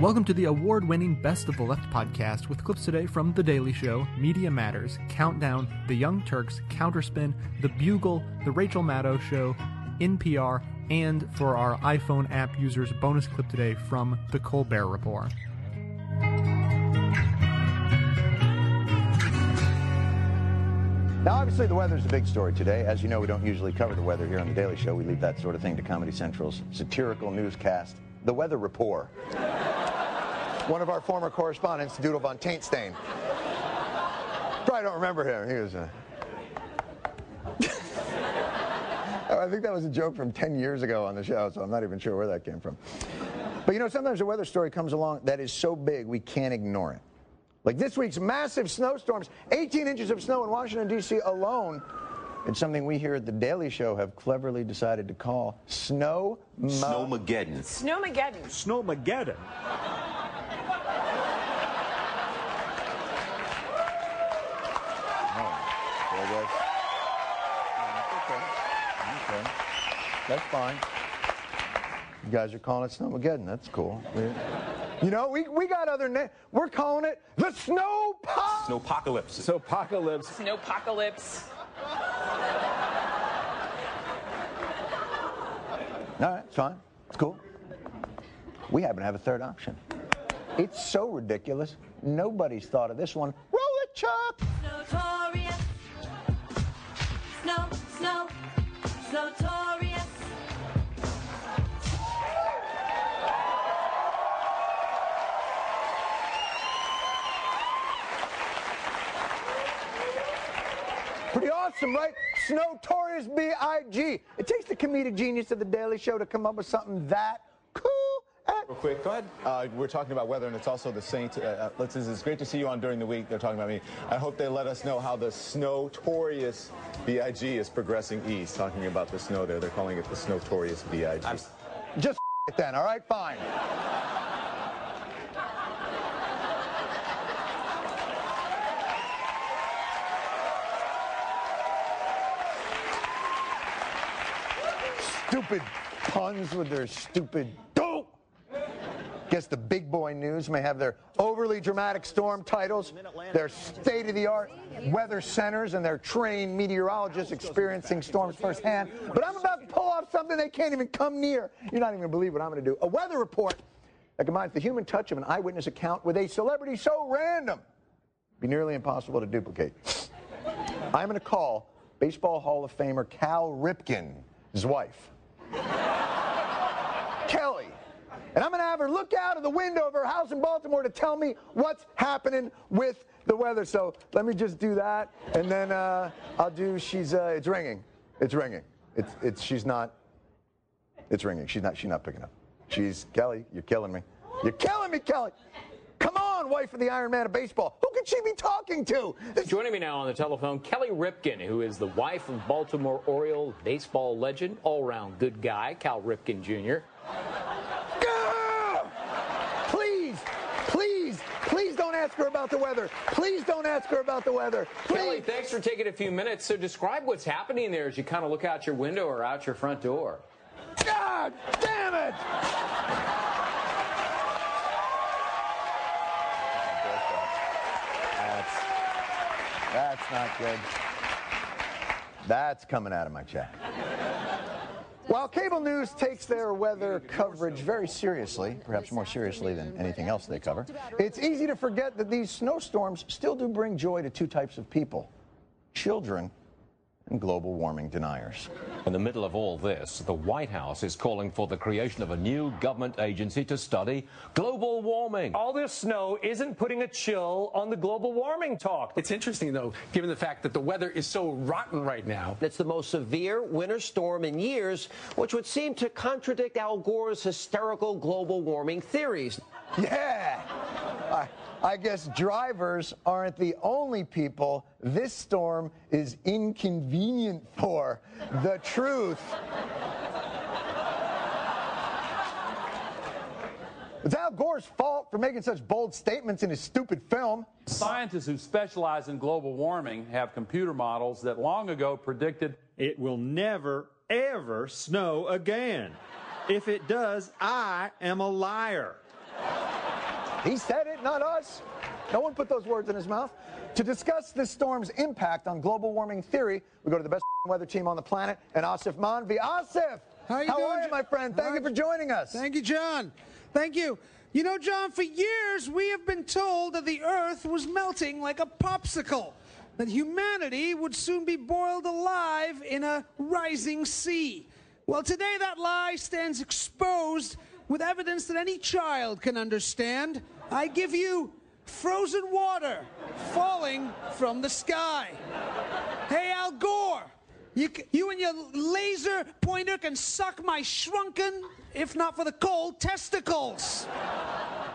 Welcome to the award winning Best of the Left podcast with clips today from The Daily Show, Media Matters, Countdown, The Young Turks, Counterspin, The Bugle, The Rachel Maddow Show, NPR, and for our iPhone app users, bonus clip today from The Colbert Report. Now, obviously, the weather's a big story today. As you know, we don't usually cover the weather here on The Daily Show. We leave that sort of thing to Comedy Central's satirical newscast, The Weather Report. One of our former correspondents, Doodle von Taintstain. Probably don't remember him. He was uh, a. Oh, I think that was a joke from 10 years ago on the show, so I'm not even sure where that came from. But you know, sometimes a weather story comes along that is so big we can't ignore it. Like this week's massive snowstorms, 18 inches of snow in Washington, D.C. alone. It's something we here at The Daily Show have cleverly decided to call Snow Snowmageddon. Snowmageddon. Snowmageddon. Okay. That's fine. You guys are calling it Snowmageddon. That's cool. You know, we, we got other names. We're calling it the Snow Pop. Snowpocalypse. So apocalypse. Snowpocalypse. All right, it's fine. It's cool. We happen to have a third option. It's so ridiculous. Nobody's thought of this one. Roll it, Chuck. Notorious. Snow, snow, notorious. Awesome, right? Snowtorious B.I.G. It takes the comedic genius of the Daily Show to come up with something that cool. Real quick, go ahead. Uh, we're talking about weather, and it's also the Saint. Uh, uh, listen, it's great to see you on during the week. They're talking about me. I hope they let us know how the Snowtorious BIG is progressing east. Talking about the snow there, they're calling it the Snowtorious BIG. Just it then, all right? Fine. Stupid puns with their stupid dope. Guess the big boy news may have their overly dramatic storm titles, their state of the art weather centers, and their trained meteorologists experiencing storms firsthand. But I'm about to pull off something they can't even come near. You're not even going to believe what I'm going to do. A weather report that combines the human touch of an eyewitness account with a celebrity so random, be nearly impossible to duplicate. I'm going to call Baseball Hall of Famer Cal Ripken's wife. Kelly. And I'm going to have her look out of the window of her house in Baltimore to tell me what's happening with the weather. So let me just do that, and then uh, I'll do. She's. Uh, it's ringing. It's ringing. It's. It's. She's not. It's ringing. She's not. She's not picking up. She's Kelly. You're killing me. You're killing me, Kelly. Come on, wife of the Iron Man of baseball. Who could she be talking to? This- Joining me now on the telephone, Kelly Ripken, who is the wife of Baltimore Oriole baseball legend, all-round good guy, Cal Ripken Jr. Please, please, please ask her about the weather. Please don't ask her about the weather. Kelly, thanks for taking a few minutes. So describe what's happening there as you kind of look out your window or out your front door. God damn it! That's not good. That's coming out of my check. While cable news takes their weather coverage very seriously, perhaps more seriously than anything else they cover, it's easy to forget that these snowstorms still do bring joy to two types of people children global warming deniers. In the middle of all this, the White House is calling for the creation of a new government agency to study global warming. All this snow isn't putting a chill on the global warming talk. It's interesting, though, given the fact that the weather is so rotten right now. It's the most severe winter storm in years, which would seem to contradict Al Gore's hysterical global warming theories. Yeah. I, I guess drivers aren't the only people this storm is inconvenient for. The truth. It's Al Gore's fault for making such bold statements in his stupid film. Scientists who specialize in global warming have computer models that long ago predicted It will never, ever snow again. If it does, I am a liar. He said it, not us. No one put those words in his mouth. To discuss this storm's impact on global warming theory, we go to the best weather team on the planet and Aasif Mandvi. Aasif! How, you How doing, are you, my friend? Thank you for joining us. Thank you, John. Thank you. You know, John, for years we have been told that the earth was melting like a popsicle, that humanity would soon be boiled alive in a rising sea. Well, today that lie stands exposed with evidence that any child can understand. I give you frozen water falling from the sky. Hey, Al Gore, you, you and your laser pointer can suck my shrunken, if not for the cold, testicles.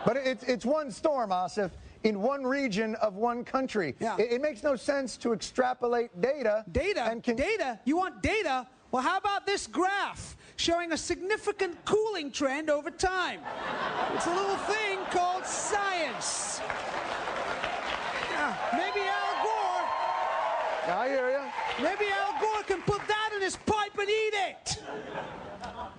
But it's, it's one storm, Aasif, in one region of one country. Yeah. It, it makes no sense to extrapolate data. Data? And data? You want data? Well, how about this graph showing a significant cooling trend over time? It's a little thing called science. Yeah, maybe Al Gore, I hear you. maybe Al Gore can put that in his pipe and eat it.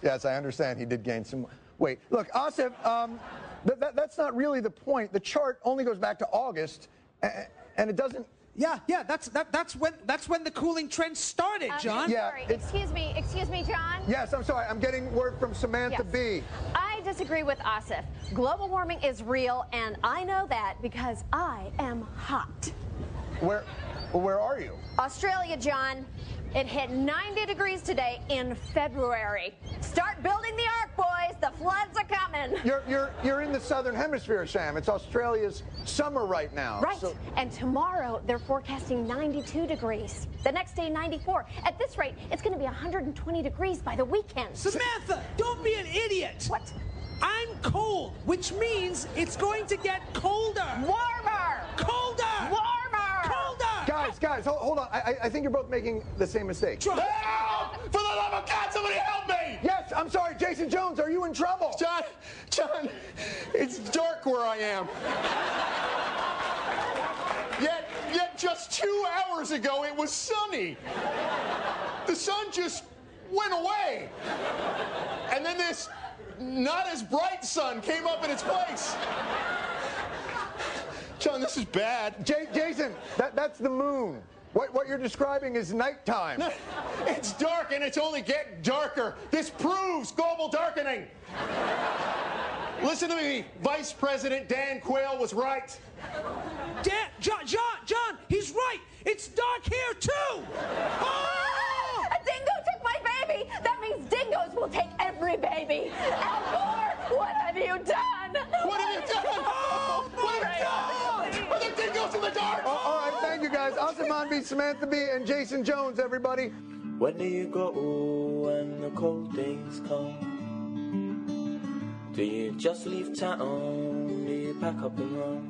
Yes, I understand he did gain some weight. Look, Aasif, um, th- that, that's not really the point. The chart only goes back to August, and it doesn't. Yeah, yeah, that's that, that's when that's when the cooling trend started, Um, John. Yeah, sorry, excuse me, excuse me, John. Yes, I'm sorry. I'm getting word from Samantha Yes. Bee. I disagree with Aasif. Global warming is real, and I know that because I am hot. Where, where are you? Australia, John. It hit 90 degrees today in February. Start building the ark, boys. The floods are coming. You're, you're, you're in the southern hemisphere, Sam. It's Australia's summer right now. Right. So- And tomorrow they're forecasting 92 degrees. The next day 94. At this rate, it's going to be 120 degrees by the weekend. Samantha, don't be an idiot. What? I'm cold, which means it's going to get colder. Warmer. Colder. Warmer. Colder. Guys, guys, hold, hold on. I, I- think you're both making the same mistake. John- For the love of God, somebody help me! Yes, I'm sorry, Jason Jones. Are you in trouble? John, John, it's dark where I am. Yet, yet just two hours ago it was sunny. The sun just went away. And then this not as bright sun came up in its place. John, this is bad. J- Jason, that, that's the moon. What, what you're describing is nighttime. No, It's dark and it's only getting darker. This proves global darkening. Listen to me, Vice President Dan Quayle was right. Dan, John, John, John, he's right. It's dark here too. Oh! A dingo took my baby. That means dingoes will take every baby. Al Gore, what have you done? What have you done? Oh, What have you done? Are there dingoes in the dark? Oh, all right, thank you guys. Asaman B, Samantha Bee, and Jason Jones, everybody. Where do you go when the cold days come? Do you just leave town? Do you pack up and run?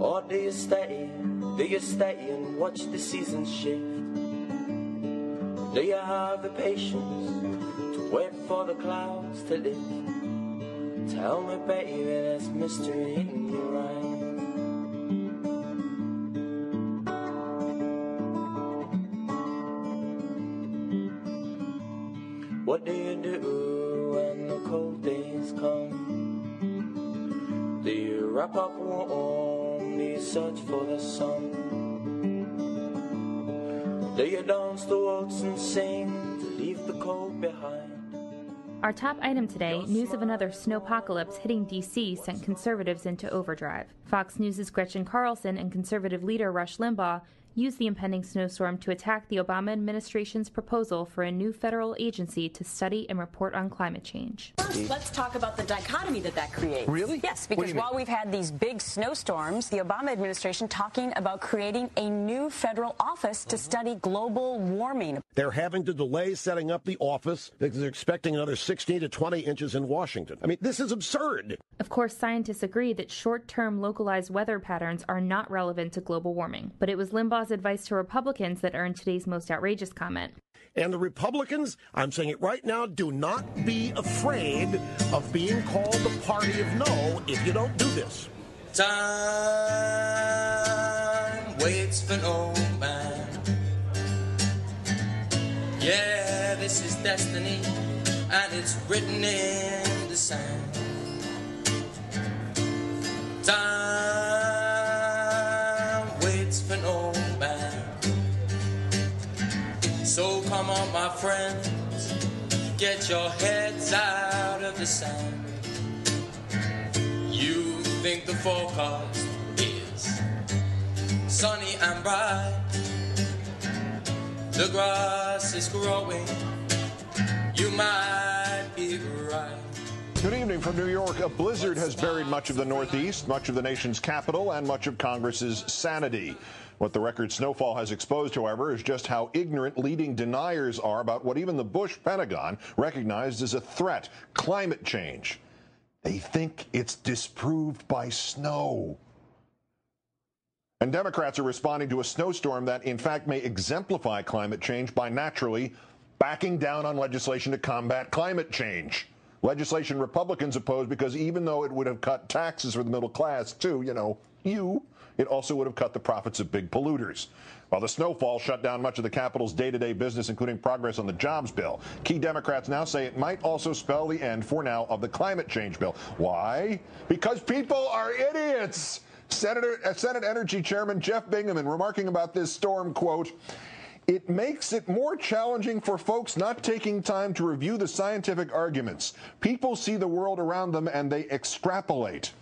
Or do you stay? Do you stay and watch the seasons shift? Do you have the patience to wait for the clouds to lift? Tell me, baby, there's mystery in your eyes. What do you do when the cold days come? Do you wrap up warm? Do you search for the sun? Our top item today news of another snowpocalypse hitting D.C. sent conservatives into overdrive. Fox News' Gretchen Carlson and conservative leader Rush Limbaugh used the impending snowstorm to attack the Obama administration's proposal for a new federal agency to study and report on climate change. First, let's talk about the dichotomy that that creates. Really? Yes, because you mean? while we've had these big snowstorms, the Obama administration talking about creating a new federal office to study global warming. They're having to delay setting up the office because they're expecting another 16 to 20 inches in Washington. I mean, this is absurd. Of course, scientists agree that short term localized weather patterns are not relevant to global warming, but it was Limbaugh's advice to Republicans that earned today's most outrageous comment. And the Republicans, I'm saying it right now, do not be afraid of being called the party of no if you don't do this. Time waits for no man. Yeah, this is destiny, and it's written in the sand. Time So come on, my friends, get your heads out of the sand. You think the forecast is sunny and bright. The grass is growing. You might be right. Good evening from New York. A blizzard has buried much of the Northeast, much of the nation's capital, and much of Congress's sanity. What the record snowfall has exposed, however, is just how ignorant leading deniers are about what even the Bush Pentagon recognized as a threat climate change. They think it's disproved by snow. And Democrats are responding to a snowstorm that, in fact, may exemplify climate change by naturally backing down on legislation to combat climate change. Legislation Republicans oppose because even though it would have cut taxes for the middle class, too, you know, you, it also would have cut the profits of big polluters. While the snowfall shut down much of the Capitol's day to day business, including progress on the jobs bill, key Democrats now say it might also spell the end, for now, of the climate change bill. Why? Because people are idiots. Senator, uh, Senate Energy Chairman Jeff Bingaman remarking about this storm, quote, it makes it more challenging for folks not taking time to review the scientific arguments. People see the world around them and they extrapolate.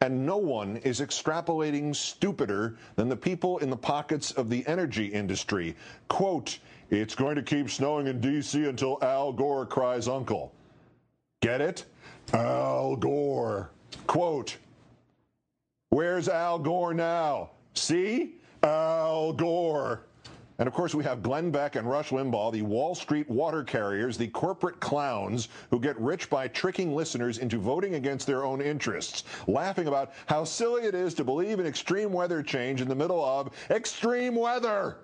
And no one is extrapolating stupider than the people in the pockets of the energy industry. Quote, it's going to keep snowing in D.C. until Al Gore cries uncle. Get it? Al Gore. Quote, where's Al Gore now? See? Al Gore. And of course, we have Glenn Beck and Rush Limbaugh, the Wall Street water carriers, the corporate clowns who get rich by tricking listeners into voting against their own interests, laughing about how silly it is to believe in extreme weather change in the middle of extreme weather.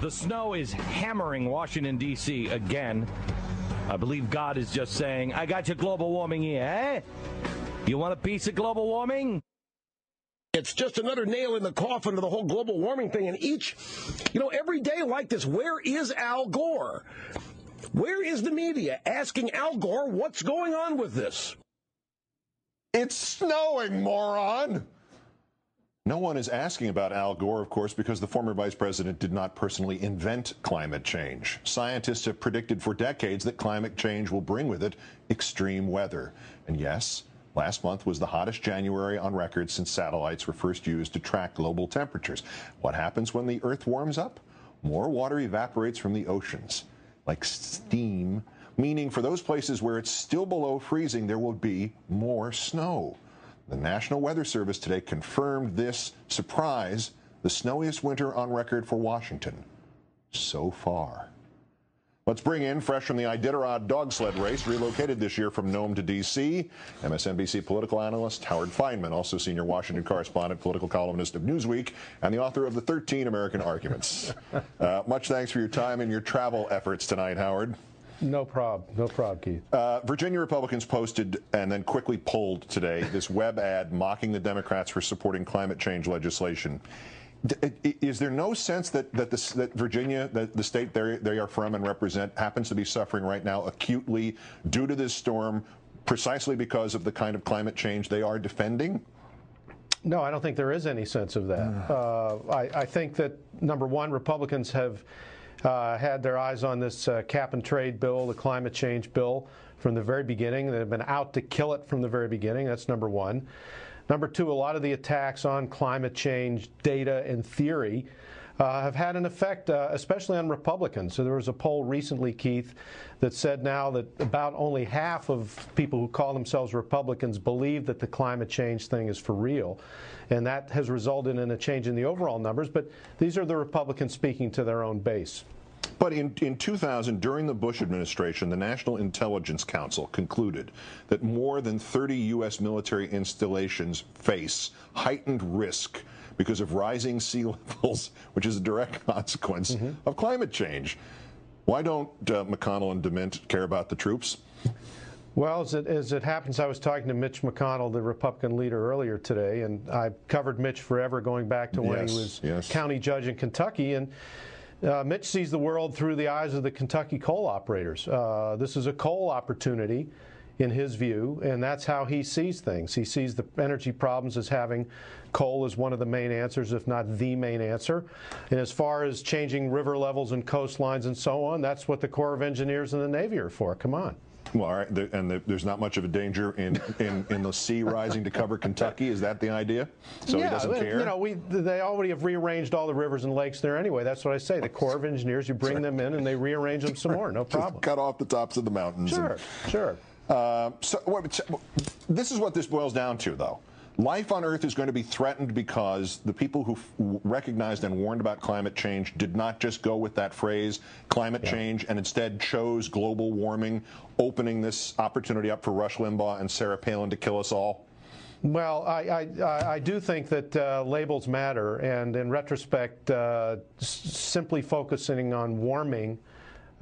The snow is hammering Washington, D.C. again. I believe God is just saying, I got your global warming here, eh? You want a piece of global warming? It's just another nail in the coffin of the whole global warming thing. And each, you know, every day like this, where is Al Gore? Where is the media asking Al Gore what's going on with this? It's snowing, moron! No one is asking about Al Gore, of course, because the former vice president did not personally invent climate change. Scientists have predicted for decades that climate change will bring with it extreme weather. And yes, Last month was the hottest January on record since satellites were first used to track global temperatures. What happens when the Earth warms up? More water evaporates from the oceans, like steam, meaning for those places where it's still below freezing, there will be more snow. The National Weather Service today confirmed this surprise the snowiest winter on record for Washington so far. Let's bring in, fresh from the Iditarod dog sled race, relocated this year from Nome to D.C., MSNBC political analyst Howard Fineman, also senior Washington correspondent, political columnist of Newsweek, and the author of the 13 American Arguments. uh, much thanks for your time and your travel efforts tonight, Howard. No problem. No problem, Keith. Uh, Virginia Republicans posted and then quickly pulled today this web ad mocking the Democrats for supporting climate change legislation. Is there no sense that that, this, that Virginia, that the state they they are from and represent, happens to be suffering right now acutely due to this storm, precisely because of the kind of climate change they are defending? No, I don't think there is any sense of that. uh, I, I, think that number one, Republicans have uh, had their eyes on this uh, cap and trade bill, the climate change bill, from the very beginning. They have been out to kill it from the very beginning. That's number one. Number two, a lot of the attacks on climate change data and theory uh, have had an effect, uh, especially on Republicans. So there was a poll recently, Keith, that said now that about only half of people who call themselves Republicans believe that the climate change thing is for real. And that has resulted in a change in the overall numbers. But these are the Republicans speaking to their own base. But in, in 2000, during the Bush administration, the National Intelligence Council concluded that more than 30 U.S. military installations face heightened risk because of rising sea levels, which is a direct consequence mm -hmm. of climate change. Why don't uh, McConnell and DeMint care about the troops? Well, as it, as it happens, I was talking to Mitch McConnell, the Republican leader, earlier today, and I covered Mitch forever, going back to when yes, he was yes. county judge in Kentucky. And uh, Mitch sees the world through the eyes of the Kentucky coal operators. Uh, this is a coal opportunity in his view, and that's how he sees things. He sees the energy problems as having coal as one of the main answers, if not the main answer. And as far as changing river levels and coastlines and so on, that's what the Corps of Engineers and the Navy are for. Come on. Well, all right, there- and there- there's not much of a danger in, in, in the sea rising to cover Kentucky. Is that the idea? So yeah, he doesn't care. You know, we they already have rearranged all the rivers and lakes there anyway. That's what I say. The Corps of Engineers, you bring them in and they rearrange them some more. No problem. Cut off the tops of the mountains. Sure, and- sure. Uh, so this is what this boils down to, though. Life on Earth is going to be threatened because the people who f- recognized and warned about climate change did not just go with that phrase, climate change, and instead chose global warming, opening this opportunity up for Rush Limbaugh and Sarah Palin to kill us all. Well, I, I, I- do think that uh, labels matter, and in retrospect, uh, s- simply focusing on warming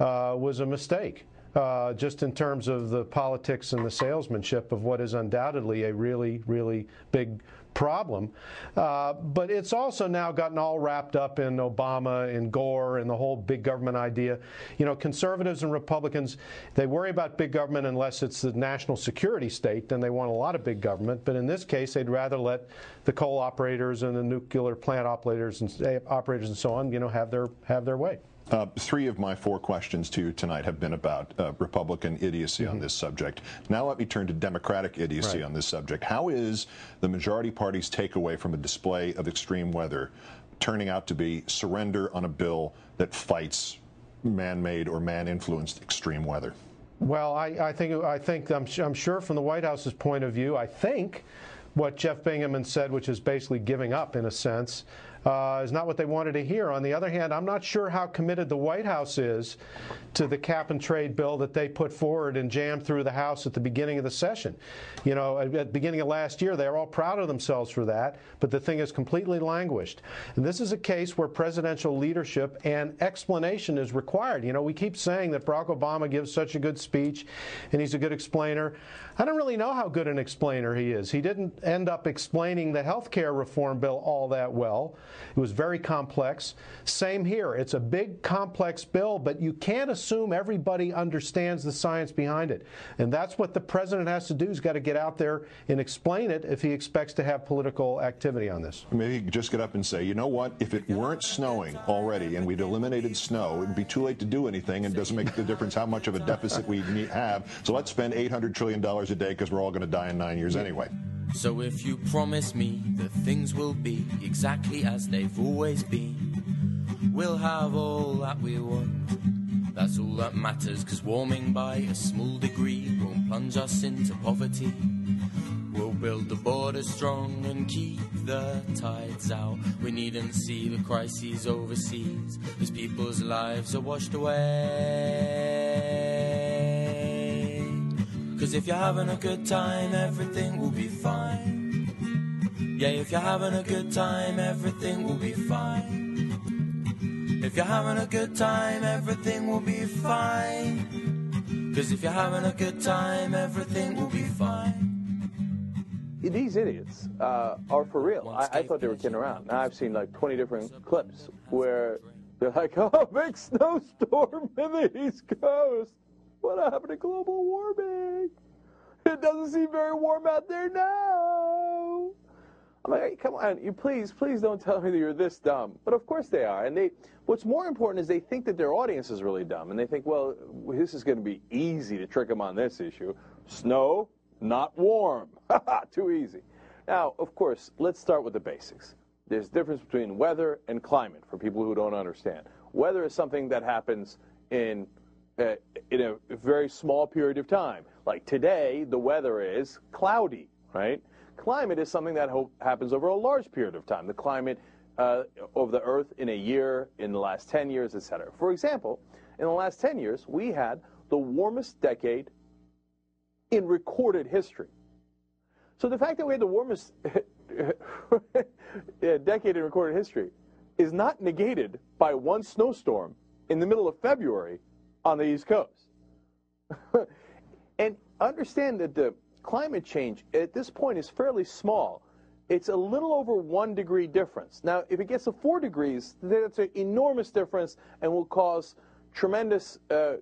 uh, was a mistake. Uh, just in terms of the politics and the salesmanship of what is undoubtedly a really, really big problem. Uh, but it's also now gotten all wrapped up in Obama and Gore and the whole big government idea. You know, conservatives and Republicans, they worry about big government unless it's the national security state, then they want a lot of big government. But in this case, they'd rather let the coal operators and the nuclear plant operators and eh, operators and so on, you know, have their have their way. Uh, three of my four questions to you tonight have been about uh, Republican idiocy on this subject. Now let me turn to Democratic idiocy Right. on this subject. How is the majority party's takeaway from a display of extreme weather turning out to be surrender on a bill that fights man-made or man-influenced extreme weather? Well, I, I think I think I'm, I'm sure from the White House's point of view, I think what Jeff Bingaman said, which is basically giving up in a sense, uh, is not what they wanted to hear. On the other hand, I'm not sure how committed the White House is to the cap and trade bill that they put forward and jammed through the House at the beginning of the session. You know, at the beginning of last year, they were all proud of themselves for that, but the thing has completely languished. And this is a case where presidential leadership and explanation is required. You know, we keep saying that Barack Obama gives such a good speech and he's a good explainer. I don't really know how good an explainer he is. He didn't end up explaining the health care reform bill all that well. It was very complex. Same here. It's a big, complex bill, but you can't assume everybody understands the science behind it. And that's what the president has to do. He's got to get out there and explain it if he expects to have political activity on this. Maybe just get up and say, you know what, if it weren't snowing already and we'd eliminated snow, it'd be too late to do anything and it doesn't make the difference how much of a deficit we have. So let's spend $800 trillion a day because we're all going to die in nine years anyway. So if you promise me that things will be exactly they've always been, we'll have all that we want. That's all that matters, cause warming by a small degree won't plunge us into poverty. We'll build the border strong and keep the tides out. We needn't see the crises overseas as people's lives are washed away. Cause if you're having a good time, everything will be fine. Yeah, if you're having a good time, everything will be fine. If you're having a good time, everything will be fine. Cause if you're having a good time, everything will be fine. These idiots uh, are for real. I, I thought they were kidding around. Now I've seen like 20 different clips where they're like, oh, big snowstorm in the East Coast. What happened to global warming? It doesn't seem very warm out there now. I'm like, hey, come on, you please, please don't tell me that you're this dumb. But of course they are. And they, what's more important is they think that their audience is really dumb, and they think, well, this is going to be easy to trick them on this issue. Snow, not warm. Too easy. Now, of course, let's start with the basics. There's difference between weather and climate for people who don't understand. Weather is something that happens in uh, in a very small period of time. Like today, the weather is cloudy, right? Climate is something that happens over a large period of time. The climate uh, of the Earth in a year, in the last 10 years, etc. For example, in the last 10 years, we had the warmest decade in recorded history. So the fact that we had the warmest decade in recorded history is not negated by one snowstorm in the middle of February on the East Coast. and understand that the climate change at this point is fairly small. It's a little over one degree difference. Now, if it gets to four degrees, that's an enormous difference and will cause tremendous uh, uh,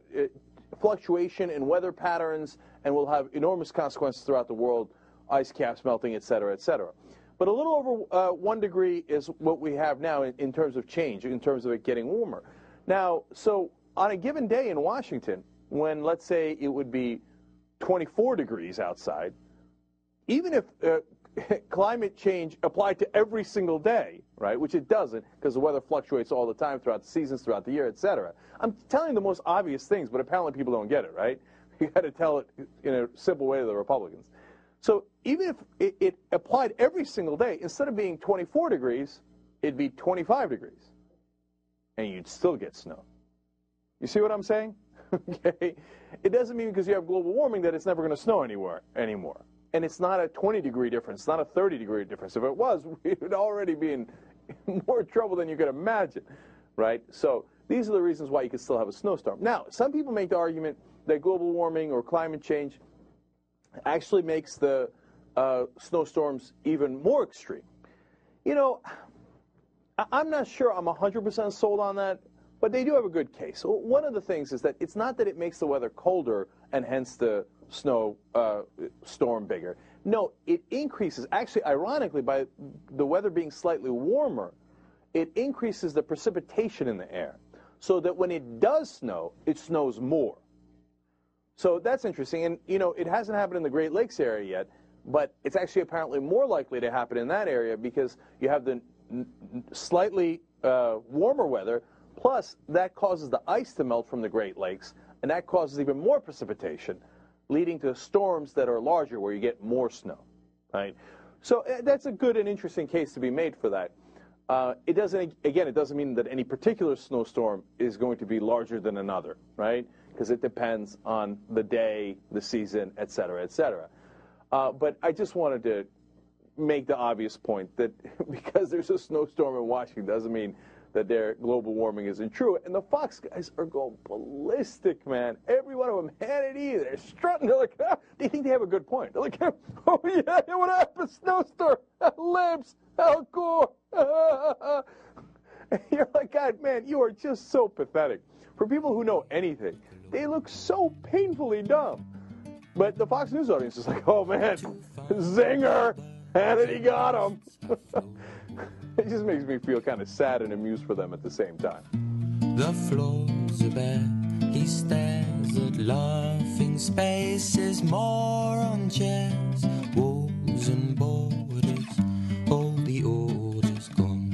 fluctuation in weather patterns and will have enormous consequences throughout the world, ice caps melting, et cetera, et cetera. But a little over uh, one degree is what we have now in, in terms of change, in terms of it getting warmer. Now, so on a given day in Washington, when let's say it would be 24 degrees outside, even if uh, climate change applied to every single day, right, which it doesn't because the weather fluctuates all the time throughout the seasons, throughout the year, et cetera. I'm telling you the most obvious things, but apparently people don't get it, right? You got to tell it in a simple way to the Republicans. So even if it, it applied every single day, instead of being 24 degrees, it'd be 25 degrees. And you'd still get snow. You see what I'm saying? okay. It doesn't mean because you have global warming that it's never going to snow anywhere anymore. And it's not a 20 degree difference, it's not a 30 degree difference. If it was, we would already be in more trouble than you could imagine, right? So these are the reasons why you could still have a snowstorm. Now, some people make the argument that global warming or climate change actually makes the uh, snowstorms even more extreme. You know, I'm not sure I'm 100% sold on that, but they do have a good case. One of the things is that it's not that it makes the weather colder and hence the snow uh, storm bigger. No, it increases. Actually, ironically, by the weather being slightly warmer, it increases the precipitation in the air, so that when it does snow, it snows more. So that's interesting. And, you know, it hasn't happened in the Great Lakes area yet, but it's actually apparently more likely to happen in that area because you have the slightly uh, warmer weather, plus that causes the ice to melt from the Great Lakes, and that causes even more precipitation, leading to storms that are larger where you get more snow, right? So uh, that's a good and interesting case to be made for that. Uh, it doesn't, again, it doesn't mean that any particular snowstorm is going to be larger than another, right? Because it depends on the day, the season, et cetera, et cetera. Uh, but I just wanted to make the obvious point that because there's a snowstorm in Washington doesn't mean that their global warming isn't true. And the Fox guys are going ballistic, man. Every one of them, Hannity, they're strutting. They're like, ah. they think they have a good point. They're like, oh yeah, what happened? Snowstorm, Libs, Al Gore. You're like, God, man, you are just so pathetic. For people who know anything, they look so painfully dumb. But the Fox News audience is like, oh man, zinger, Hannity got him. it just makes me feel kind of sad and amused for them at the same time. The floors are bare. He stares at laughing spaces, more on chairs, walls and borders. All the orders gone.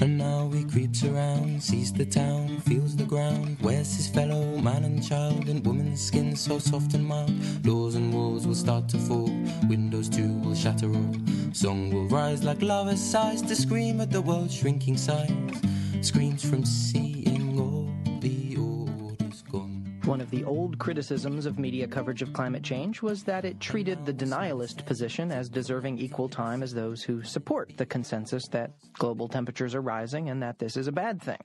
And now he creeps around, sees the town, feels the ground. Where's his fellow man and child? And woman's skin so soft and mild. Doors and walls will start to fall, windows too like lava sighs to scream at the world's shrinking size. Screams from seeing all the orders gone. One of the old criticisms of media coverage of climate change was that it treated the denialist position as deserving equal time as those who support the consensus that global temperatures are rising and that this is a bad thing.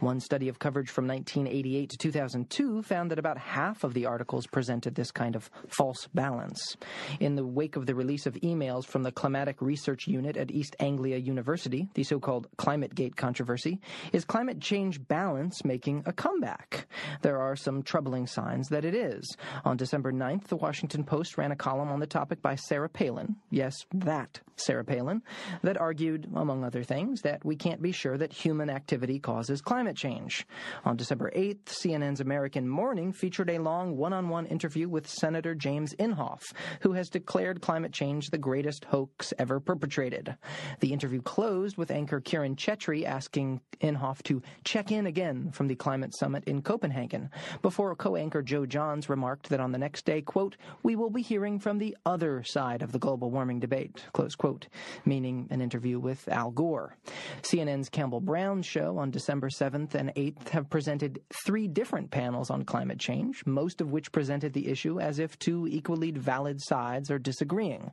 One study of coverage from 1988 to 2002 found that about half of the articles presented this kind of false balance. In the wake of the release of emails from the Climatic Research Unit at East Anglia University, the so-called ClimateGate controversy, is climate change balance making a comeback? There are some troubling signs that it is. On December 9th, the Washington Post ran a column on the topic by Sarah Palin, yes, that Sarah Palin, that argued, among other things, that we can't be sure that human activity causes climate change. On December 8th, CNN's American Morning featured a long one-on-one interview with Senator James Inhofe, who has declared climate change the greatest hoax ever perpetrated. The interview closed with anchor Kiran Chetry asking Inhofe to check in again from the climate summit in Copenhagen before co-anchor Joe Johns remarked that on the next day, quote, we will be hearing from the other side of the global warming debate, close quote, meaning an interview with Al Gore. CNN's Campbell Brown show on December 7th and 8th have presented three different panels on climate change, most of which presented the issue as if two equally valid sides are disagreeing.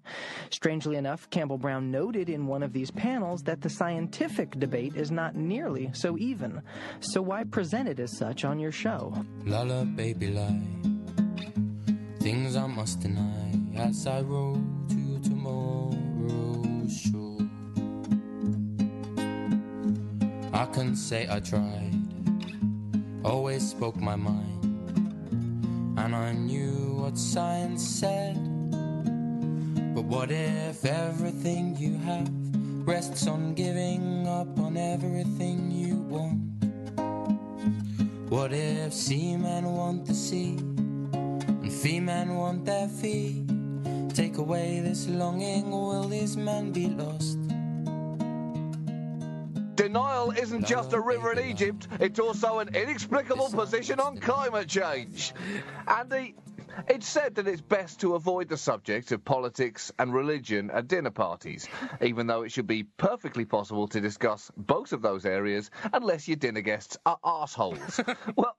Strangely enough, Campbell Brown noted in one of these panels that the scientific debate is not nearly so even. So why present it as such on your show? Baby, lie. Things I must deny as I roll to tomorrow's show. I can say I tried, always spoke my mind. and I knew what science said. But what if everything you have rests on giving up on everything you want? What if seamen want the sea and femen want their fee? Take away this longing, will these men be lost? Denial isn't just a river in Egypt, it's also an inexplicable position on climate change. Andy, it's said that it's best to avoid the subject of politics and religion at dinner parties, even though it should be perfectly possible to discuss both of those areas unless your dinner guests are assholes. well,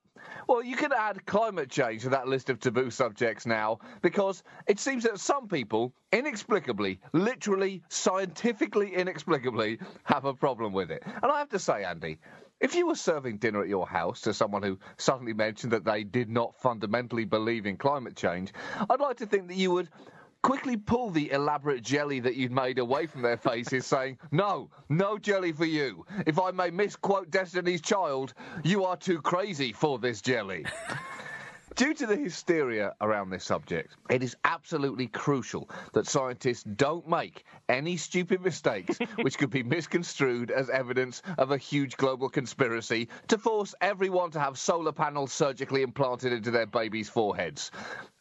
well, you can add climate change to that list of taboo subjects now, because it seems that some people, inexplicably, literally, scientifically inexplicably, have a problem with it. And I have to say, Andy, if you were serving dinner at your house to someone who suddenly mentioned that they did not fundamentally believe in climate change, I'd like to think that you would quickly pull the elaborate jelly that you'd made away from their faces, saying, No, no jelly for you. If I may misquote Destiny's Child, you are too crazy for this jelly. Due to the hysteria around this subject, it is absolutely crucial that scientists don't make any stupid mistakes which could be misconstrued as evidence of a huge global conspiracy to force everyone to have solar panels surgically implanted into their babies' foreheads.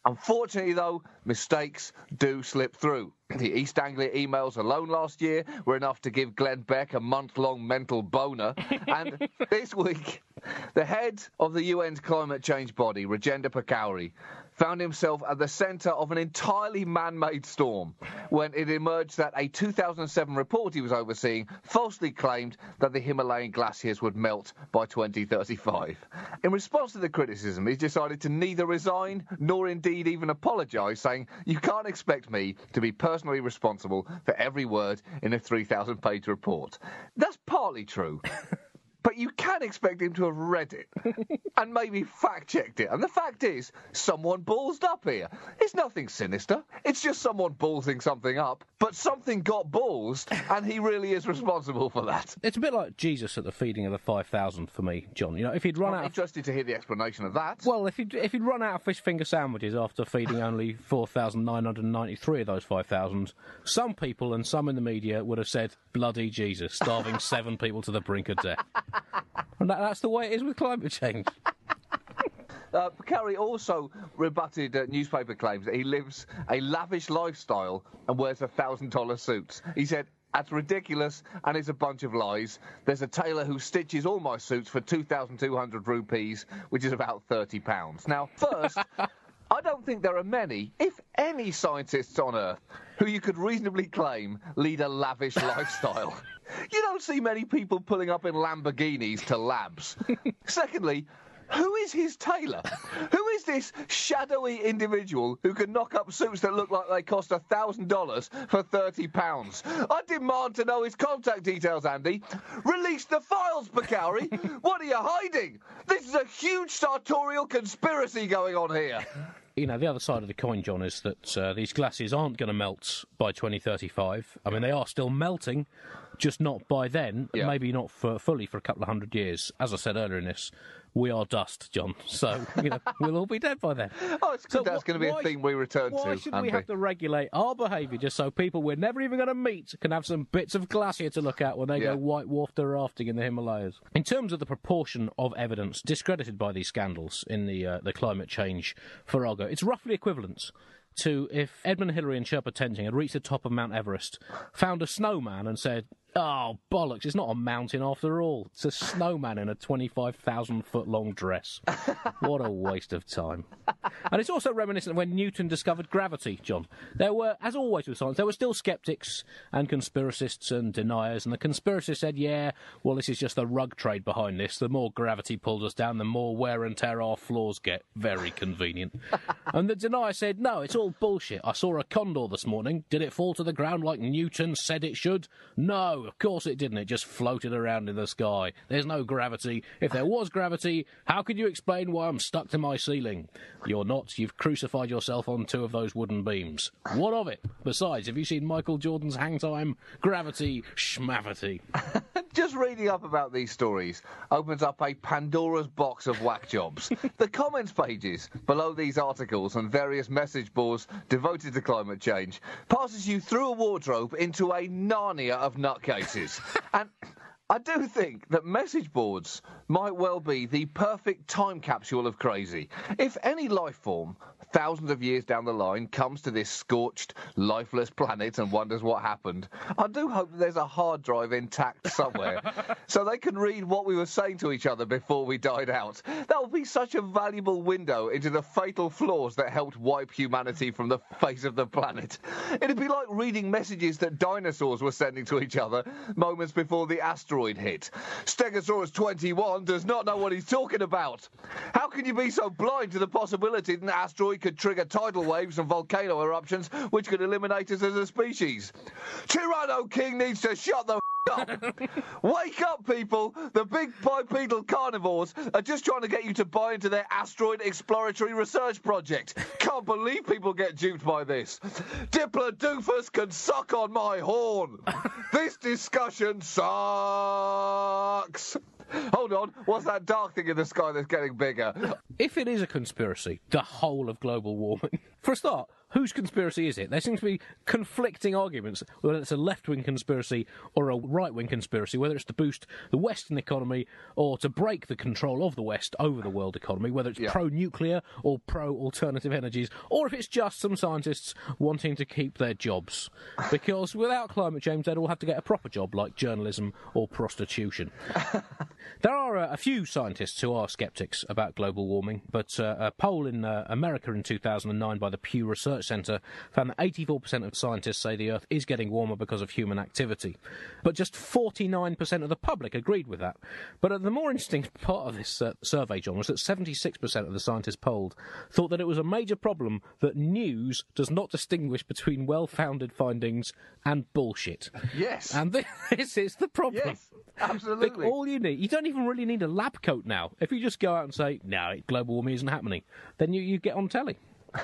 Unfortunately, though, mistakes do slip through. The East Anglia emails alone last year were enough to give Glenn Beck a month long mental boner. and this week, the head of the UN's climate change body, Rajendra Pachauri, found himself at the centre of an entirely man made storm when it emerged that a 2007 report he was overseeing falsely claimed that the Himalayan glaciers would melt by 2035. In response to the criticism, he decided to neither resign nor indeed even apologise, saying, You can't expect me to be personally responsible for every word in a 3,000 page report. That's partly true. But you can expect him to have read it and maybe fact checked it. And the fact is, someone ballsed up here. It's nothing sinister. It's just someone ballsing something up. But something got ballsed, and he really is responsible for that. It's a bit like Jesus at the feeding of the 5,000 for me, John. You know, if he'd run I'm out of interested to hear the explanation of that. Well, if he'd, if he'd run out of fish finger sandwiches after feeding only 4,993 of those 5,000, some people and some in the media would have said, bloody Jesus, starving seven people to the brink of death. And that, that's the way it is with climate change. Uh, Carey also rebutted uh, newspaper claims that he lives a lavish lifestyle and wears a thousand dollar suits. He said, that's ridiculous and it's a bunch of lies. There's a tailor who stitches all my suits for 2,200 rupees, which is about 30 pounds. Now, first, I don't think there are many, if any, scientists on Earth who you could reasonably claim lead a lavish lifestyle. You don't see many people pulling up in Lamborghinis to labs. Secondly, who is his tailor? Who is this shadowy individual who can knock up suits that look like they cost a thousand dollars for thirty pounds? I demand to know his contact details, Andy. Release the files, Pachauri. what are you hiding? This is a huge sartorial conspiracy going on here. You know, the other side of the coin, John, is that uh, these glasses aren't going to melt by 2035. I mean, they are still melting, just not by then, Yeah. maybe not for fully for a couple of hundred years. As I said earlier in this, we are dust, John. So, you know, we'll all be dead by then. Oh, it's So that's going to be a theme we return Why to. Why should Andy. we have to regulate our behaviour just so people we're never even going to meet can have some bits of glacier to look at when they Yeah. go white water rafting in the Himalayas? In terms of the proportion of evidence discredited by these scandals in the uh, the climate change farrago, it's roughly equivalent to if Edmund Hillary and Sherpa Tenzing had reached the top of Mount Everest, found a snowman, and said, "Oh bollocks! It's not a mountain after all. It's a snowman in a twenty-five thousand foot long dress. what a waste of time." And it's also reminiscent of when Newton discovered gravity, John. There were, as always with science, there were still skeptics and conspiracists and deniers, and the conspiracists said, yeah, well, this is just the rug trade behind this. The more gravity pulls us down, the more wear and tear our floors get. Very convenient. and the denier said, no, it's all bullshit. I saw a condor this morning. Did it fall to the ground like Newton said it should? No, of course it didn't. It just floated around in the sky. There's no gravity. If there was gravity, how could you explain why I'm stuck to my ceiling? You're not. You've crucified yourself on two of those wooden beams. What of it? Besides, have you seen Michael Jordan's hang time? Gravity, schmavity. Just reading up about these stories opens up a Pandora's box of whack jobs. the comments pages below these articles and various message boards devoted to climate change passes you through a wardrobe into a Narnia of nutcases. and I do think that message boards might well be the perfect time capsule of crazy. If any life form, thousands of years down the line, comes to this scorched, lifeless planet and wonders what happened, I do hope that there's a hard drive intact somewhere so they can read what we were saying to each other before we died out. That would be such a valuable window into the fatal flaws that helped wipe humanity from the face of the planet. It'd be like reading messages that dinosaurs were sending to each other moments before the asteroid hit. Stegosaurus 21 does not know what he's talking about. How can you be so blind to the possibility that an asteroid could trigger tidal waves and volcano eruptions which could eliminate us as a species? Tyranno King needs to shut the up. Wake up, people! The big bipedal carnivores are just trying to get you to buy into their asteroid exploratory research project. Can't believe people get duped by this. Diplodoofus can suck on my horn. this discussion sucks. Hold on, what's that dark thing in the sky that's getting bigger? If it is a conspiracy, the whole of global warming, for a start, whose conspiracy is it? There seems to be conflicting arguments whether it's a left wing conspiracy or a right wing conspiracy, whether it's to boost the Western economy or to break the control of the West over the world economy, whether it's Yeah. pro nuclear or pro alternative energies, or if it's just some scientists wanting to keep their jobs. Because without climate change, they'd all have to get a proper job like journalism or prostitution. There are uh, a few scientists who are skeptics about global warming, but uh, a poll in uh, America in 2009 by the Pew Research Center found that 84% of scientists say the Earth is getting warmer because of human activity. But just 49% of the public agreed with that. But uh, the more interesting part of this uh, survey, John, was that 76% of the scientists polled thought that it was a major problem that news does not distinguish between well founded findings and bullshit. Yes. And this is the problem. Yes, absolutely. Like, all you need, you don't even really need a lab coat now. If you just go out and say, no, global warming isn't happening, then you, you get on telly.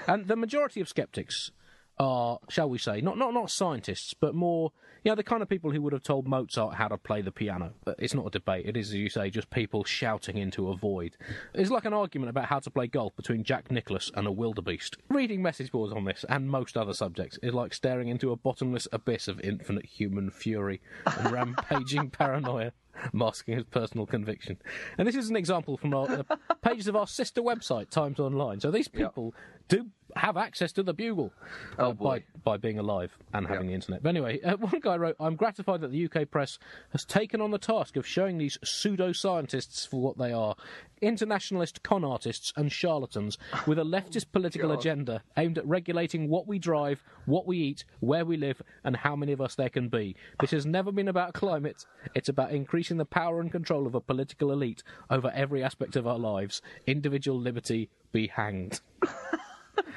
And the majority of skeptics are, shall we say, not, not, not scientists, but more, you know, the kind of people who would have told Mozart how to play the piano. But it's not a debate. It is, as you say, just people shouting into a void. It's like an argument about how to play golf between Jack Nicklaus and a wildebeest. Reading message boards on this and most other subjects is like staring into a bottomless abyss of infinite human fury and rampaging paranoia masking his personal conviction. And this is an example from our uh, pages of our sister website, Times Online. So these people do have access to the Bugle uh, by, by being alive and having the internet. But anyway, uh, one guy wrote, I'm gratified that the UK press has taken on the task of showing these pseudo-scientists for what they are. Internationalist con artists and charlatans with a leftist political God. agenda aimed at regulating what we drive, what we eat, where we live, and how many of us there can be. This has never been about climate. It's about increasing the power and control of a political elite over every aspect of our lives. Individual liberty be hanged.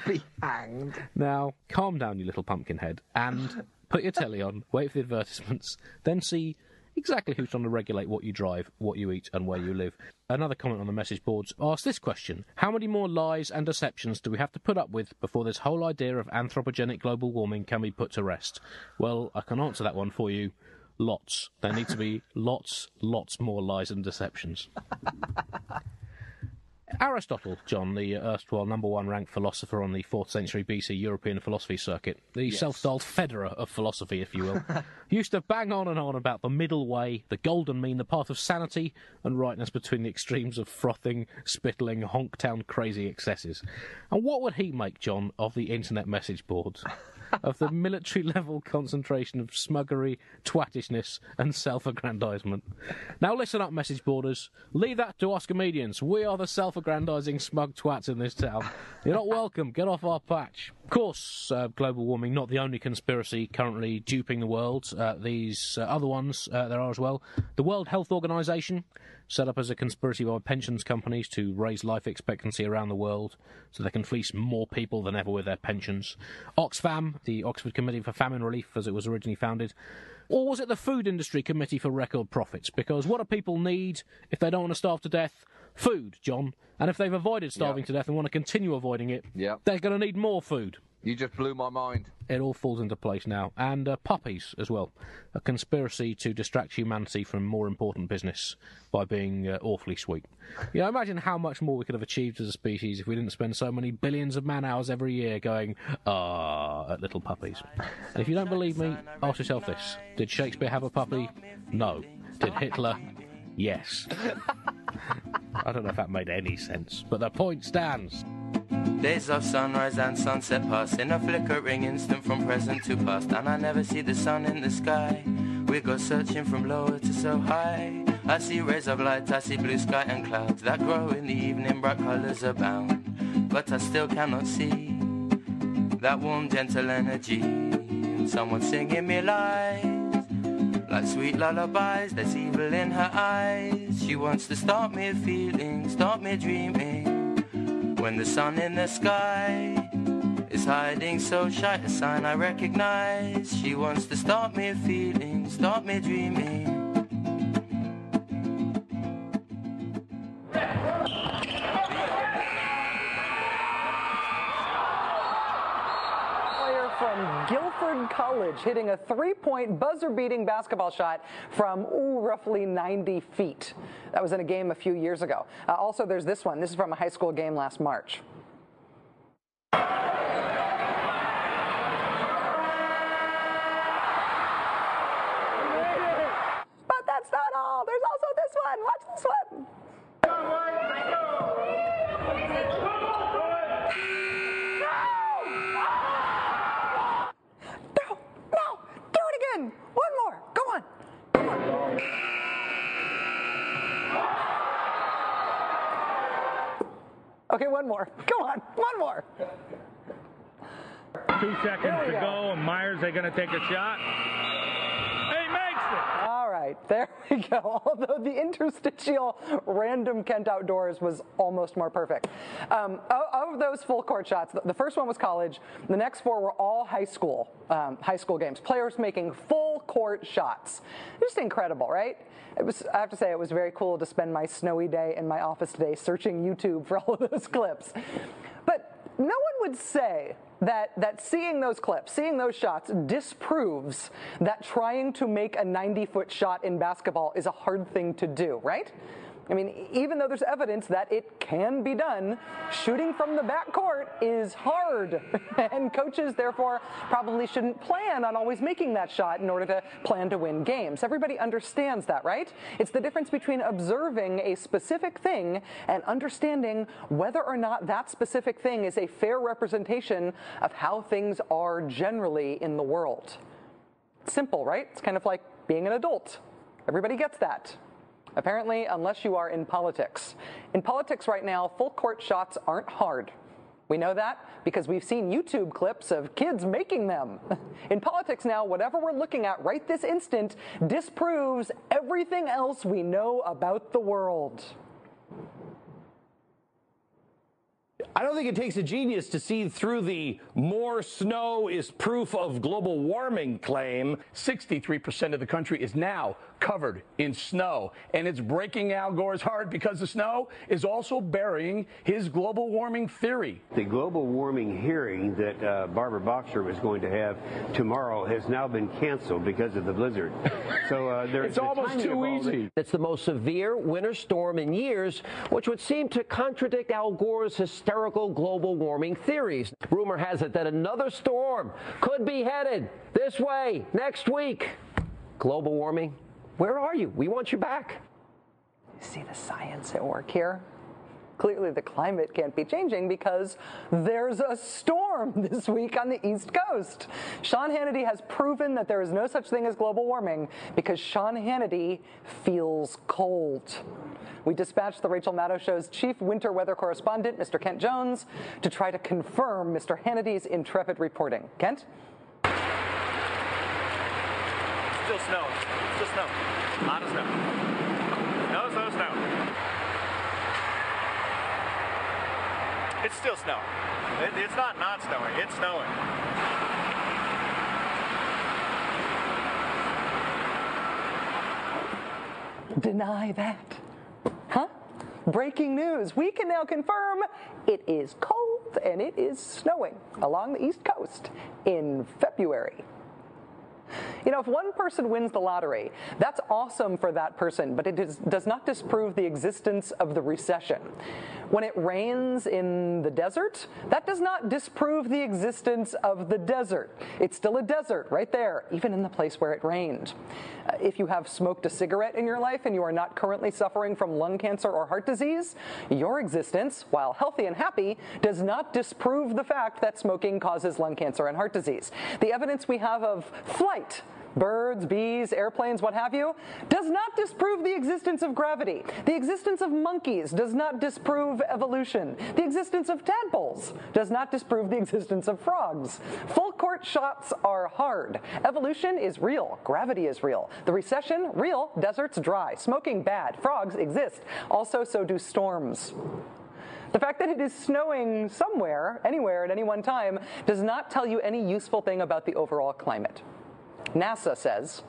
be hanged. Now, calm down, you little pumpkin head, and put your telly on, wait for the advertisements, then see exactly who's trying to regulate what you drive, what you eat, and where you live. Another comment on the message boards asks this question How many more lies and deceptions do we have to put up with before this whole idea of anthropogenic global warming can be put to rest? Well, I can answer that one for you. Lots. There need to be lots, lots more lies and deceptions. Aristotle, John, the erstwhile number one ranked philosopher on the 4th century BC European philosophy circuit, the self styled Federer of philosophy, if you will, used to bang on and on about the middle way, the golden mean, the path of sanity and rightness between the extremes of frothing, spittling, honktown crazy excesses. And what would he make, John, of the internet message boards? Of the military level concentration of smuggery, twattishness, and self aggrandisement. Now, listen up, message boarders. Leave that to us comedians. We are the self aggrandising smug twats in this town. You're not welcome. Get off our patch. Of course, uh, global warming not the only conspiracy currently duping the world. Uh, these uh, other ones uh, there are as well. The World Health Organization, set up as a conspiracy by pensions companies to raise life expectancy around the world so they can fleece more people than ever with their pensions. Oxfam, the Oxford Committee for Famine Relief, as it was originally founded. Or was it the Food Industry Committee for Record Profits? Because what do people need if they don't want to starve to death? Food, John. And if they've avoided starving to death and want to continue avoiding it, Yep. they're going to need more food. You just blew my mind. It all falls into place now. And uh, puppies as well. A conspiracy to distract humanity from more important business by being uh, awfully sweet. You know, imagine how much more we could have achieved as a species if we didn't spend so many billions of man hours every year going, ah, at little puppies. And if you don't believe me, ask yourself this Did Shakespeare have a puppy? No. Did Hitler? Yes. I don't know if that made any sense, but the point stands. Days of sunrise and sunset pass in a flickering instant from present to past, and I never see the sun in the sky. We go searching from lower to so high. I see rays of light, I see blue sky and clouds that grow in the evening, bright colors abound. But I still cannot see that warm, gentle energy. Someone singing me lies like sweet lullabies. There's evil in her eyes. She wants to stop me feeling, stop me dreaming. When the sun in the sky is hiding so shy, a sign I recognize. She wants to stop me feeling, stop me dreaming. College hitting a three-point buzzer-beating basketball shot from ooh, roughly 90 feet. That was in a game a few years ago. Uh, also, there's this one. This is from a high school game last March. But that's not all. There's also this one. Watch this one. No, no, do it again. One more. Go on. Come on. Okay, one more. Go on. One more. Two seconds to go. go, and Myers, they going to take a shot? All right, there we go. Although the interstitial random Kent Outdoors was almost more perfect. Um, of, of those full court shots, the, the first one was college. The next four were all high school, um, high school games. Players making full court shots. Just incredible, right? It was. I have to say, it was very cool to spend my snowy day in my office today searching YouTube for all of those clips. No one would say that, that seeing those clips, seeing those shots, disproves that trying to make a 90 foot shot in basketball is a hard thing to do, right? I mean, even though there's evidence that it can be done, shooting from the backcourt is hard. and coaches, therefore, probably shouldn't plan on always making that shot in order to plan to win games. Everybody understands that, right? It's the difference between observing a specific thing and understanding whether or not that specific thing is a fair representation of how things are generally in the world. Simple, right? It's kind of like being an adult. Everybody gets that. Apparently, unless you are in politics. In politics right now, full court shots aren't hard. We know that because we've seen YouTube clips of kids making them. In politics now, whatever we're looking at right this instant disproves everything else we know about the world. I don't think it takes a genius to see through the more snow is proof of global warming claim. 63% of the country is now covered in snow, and it's breaking Al Gore's heart because the snow is also burying his global warming theory. The global warming hearing that uh, Barbara Boxer was going to have tomorrow has now been canceled because of the blizzard. So uh, there, the timing of all this- It's the most severe winter storm in years, which would seem to contradict Al Gore's hysterical global warming theories. Rumor has it that another storm could be headed this way next week. Global warming, where are you? We want you back. You See the science at work here? Clearly, the climate can't be changing because there's a storm this week on the East Coast. Sean Hannity has proven that there is no such thing as global warming because Sean Hannity feels cold. We dispatched the Rachel Maddow Show's chief winter weather correspondent, Mr. Kent Jones, to try to confirm Mr. Hannity's intrepid reporting. Kent? Still snow. Still snow. A lot of snow. No, snow, snow. It's still snowing. It, it's not not snowing. It's snowing. Deny that. Huh? Breaking news. We can now confirm it is cold and it is snowing along the East Coast in February. You know, if one person wins the lottery, that's awesome for that person, but it is, does not disprove the existence of the recession. When it rains in the desert, that does not disprove the existence of the desert. It's still a desert right there, even in the place where it rained. Uh, if you have smoked a cigarette in your life and you are not currently suffering from lung cancer or heart disease, your existence, while healthy and happy, does not disprove the fact that smoking causes lung cancer and heart disease. The evidence we have of flight birds, bees, airplanes, what have you, does not disprove the existence of gravity. The existence of monkeys does not disprove evolution. The existence of tadpoles does not disprove the existence of frogs. Full court shots are hard. Evolution is real. Gravity is real. The recession, real. Deserts, dry. Smoking, bad. Frogs exist. Also, so do storms. The fact that it is snowing somewhere, anywhere, at any one time, does not tell you any useful thing about the overall climate. NASA says,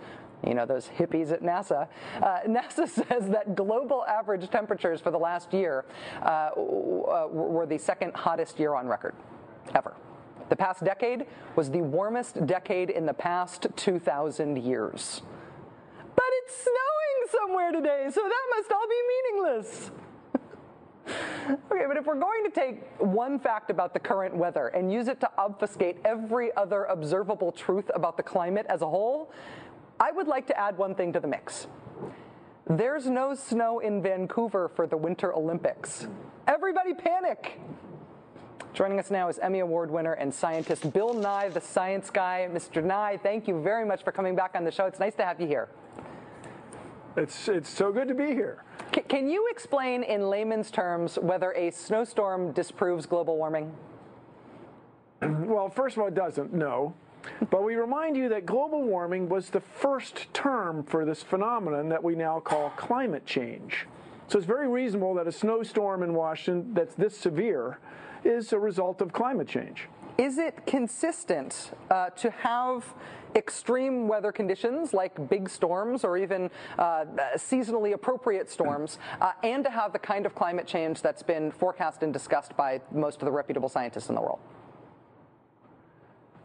you know, those hippies at NASA. Uh, NASA says that global average temperatures for the last year uh, were the second hottest year on record ever. The past decade was the warmest decade in the past 2,000 years. But it's snowing somewhere today, so that must all be meaningless. Okay, but if we're going to take one fact about the current weather and use it to obfuscate every other observable truth about the climate as a whole, I would like to add one thing to the mix. There's no snow in Vancouver for the Winter Olympics. Everybody panic! Joining us now is Emmy Award winner and scientist Bill Nye, the science guy. Mr. Nye, thank you very much for coming back on the show. It's nice to have you here. It's, it's so good to be here. C- can you explain in layman's terms whether a snowstorm disproves global warming? well, first of all, it doesn't, no. But we remind you that global warming was the first term for this phenomenon that we now call climate change. So it's very reasonable that a snowstorm in Washington that's this severe is a result of climate change. Is it consistent uh, to have extreme weather conditions like big storms or even uh, seasonally appropriate storms, uh, and to have the kind of climate change that's been forecast and discussed by most of the reputable scientists in the world?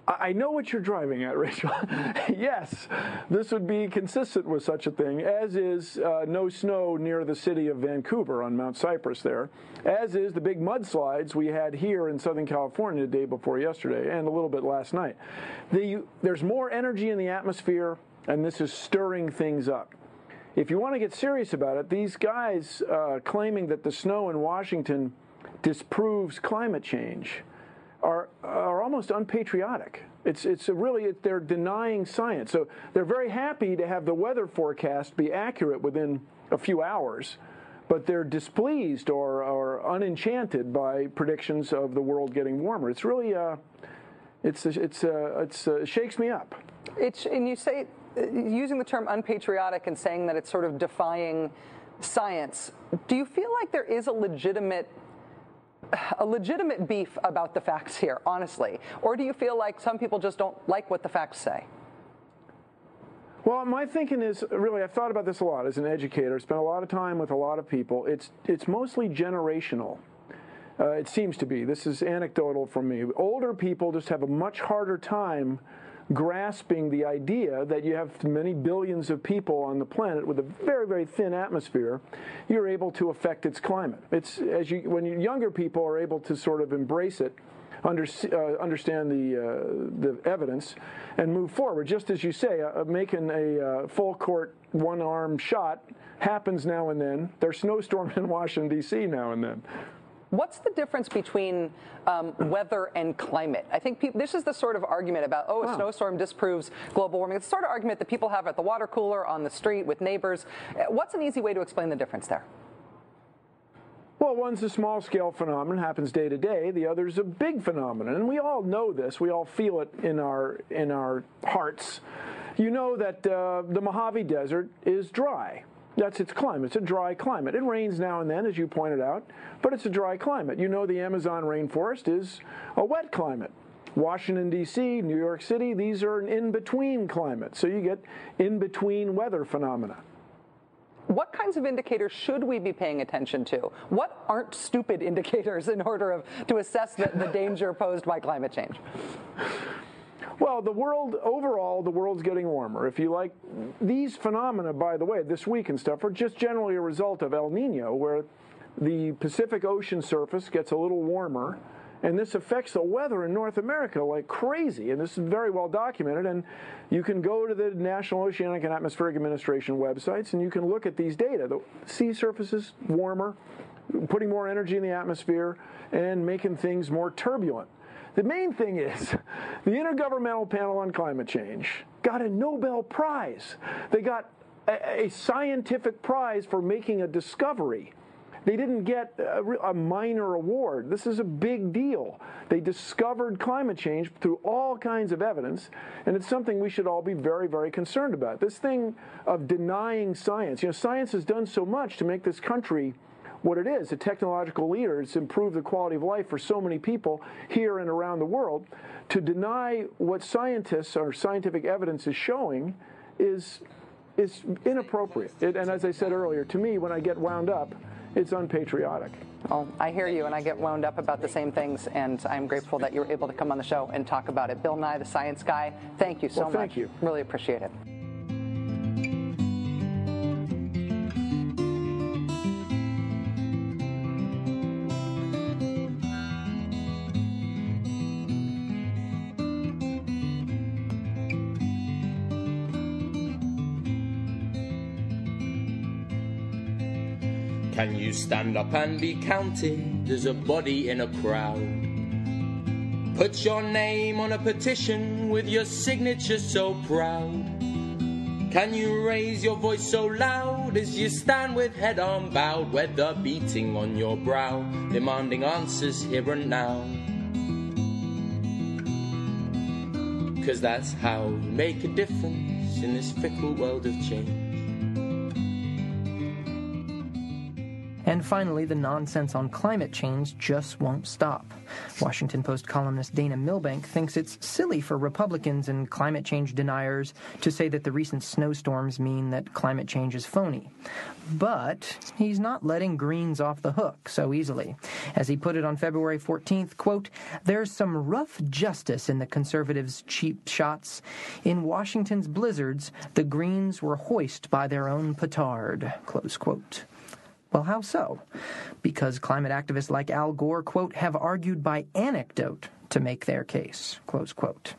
I know what you're driving at, Rachel. yes, this would be consistent with such a thing, as is uh, no snow near the city of Vancouver on Mount Cypress there, as is the big mudslides we had here in Southern California the day before yesterday and a little bit last night. The, there's more energy in the atmosphere, and this is stirring things up. If you want to get serious about it, these guys uh, claiming that the snow in Washington disproves climate change are, are almost unpatriotic. It's, it's really, it, they're denying science. So they're very happy to have the weather forecast be accurate within a few hours, but they're displeased or, or unenchanted by predictions of the world getting warmer. It's really, uh, it's, it's, uh, it's uh, shakes me up. It's, and you say, using the term unpatriotic and saying that it's sort of defying science, do you feel like there is a legitimate a legitimate beef about the facts here, honestly? Or do you feel like some people just don't like what the facts say? Well, my thinking is really, I've thought about this a lot as an educator, spent a lot of time with a lot of people. It's, it's mostly generational. Uh, it seems to be. This is anecdotal from me. Older people just have a much harder time grasping the idea that you have many billions of people on the planet with a very, very thin atmosphere, you're able to affect its climate. It's as you when younger people are able to sort of embrace it. Under, uh, understand the uh, the evidence and move forward. Just as you say, uh, making a uh, full court one arm shot happens now and then. There's snowstorm in Washington D.C. now and then. What's the difference between um, weather and climate? I think people, this is the sort of argument about, oh, a wow. snowstorm disproves global warming. It's the sort of argument that people have at the water cooler, on the street, with neighbors. Uh, what's an easy way to explain the difference there? Well, one's a small scale phenomenon, happens day to day. The other's a big phenomenon. And we all know this. We all feel it in our, in our hearts. You know that uh, the Mojave Desert is dry. That's its climate. It's a dry climate. It rains now and then, as you pointed out, but it's a dry climate. You know the Amazon rainforest is a wet climate. Washington, D.C., New York City, these are an in between climate. So you get in between weather phenomena. what kinds of indicators should we be paying attention to? What aren't stupid indicators in order of, to assess the, the danger posed by climate change? Well, the world overall, the world's getting warmer. If you like, these phenomena, by the way, this week and stuff, are just generally a result of El Nino, where the Pacific Ocean surface gets a little warmer and this affects the weather in North America like crazy. And this is very well documented. And you can go to the National Oceanic and Atmospheric Administration websites and you can look at these data. The sea surface is warmer, putting more energy in the atmosphere, and making things more turbulent. The main thing is the Intergovernmental Panel on Climate Change got a Nobel Prize. They got a, a scientific prize for making a discovery. They didn't get a, a, minor award. This is a big deal. They discovered climate change through all kinds of evidence, and it's something we should all be very, very concerned about. This thing of denying science, you know, science has done so much to make this country what it is a technological leader. It's improved the quality of life for so many people here and around the world. To deny what scientists or scientific evidence is showing is is inappropriate. It, and as I said earlier, to me, when I get wound up, it's unpatriotic. Well, I hear you, and I get wound up about the same things, and I'm grateful that you were able to come on the show and talk about it. Bill Nye, the science guy, thank you so well, thank much. You. Really appreciate it. Stand up and be counted as a body in a crowd? Put your name on a petition with your signature so proud. Can you raise your voice so loud as you stand with head unbowed, weather beating on your brow, demanding answers here and now? Cause that's how you make a difference in this fickle world of change. And finally, the nonsense on climate change just won't stop. Washington Post columnist Dana Milbank thinks it's silly for Republicans and climate change deniers to say that the recent snowstorms mean that climate change is phony. But he's not letting Greens off the hook so easily. As he put it on February 14th, quote, there's some rough justice in the conservatives' cheap shots. In Washington's blizzards, the Greens were hoist by their own petard, close quote. Well, how so? Because climate activists like Al Gore, quote, have argued by anecdote to make their case, close quote.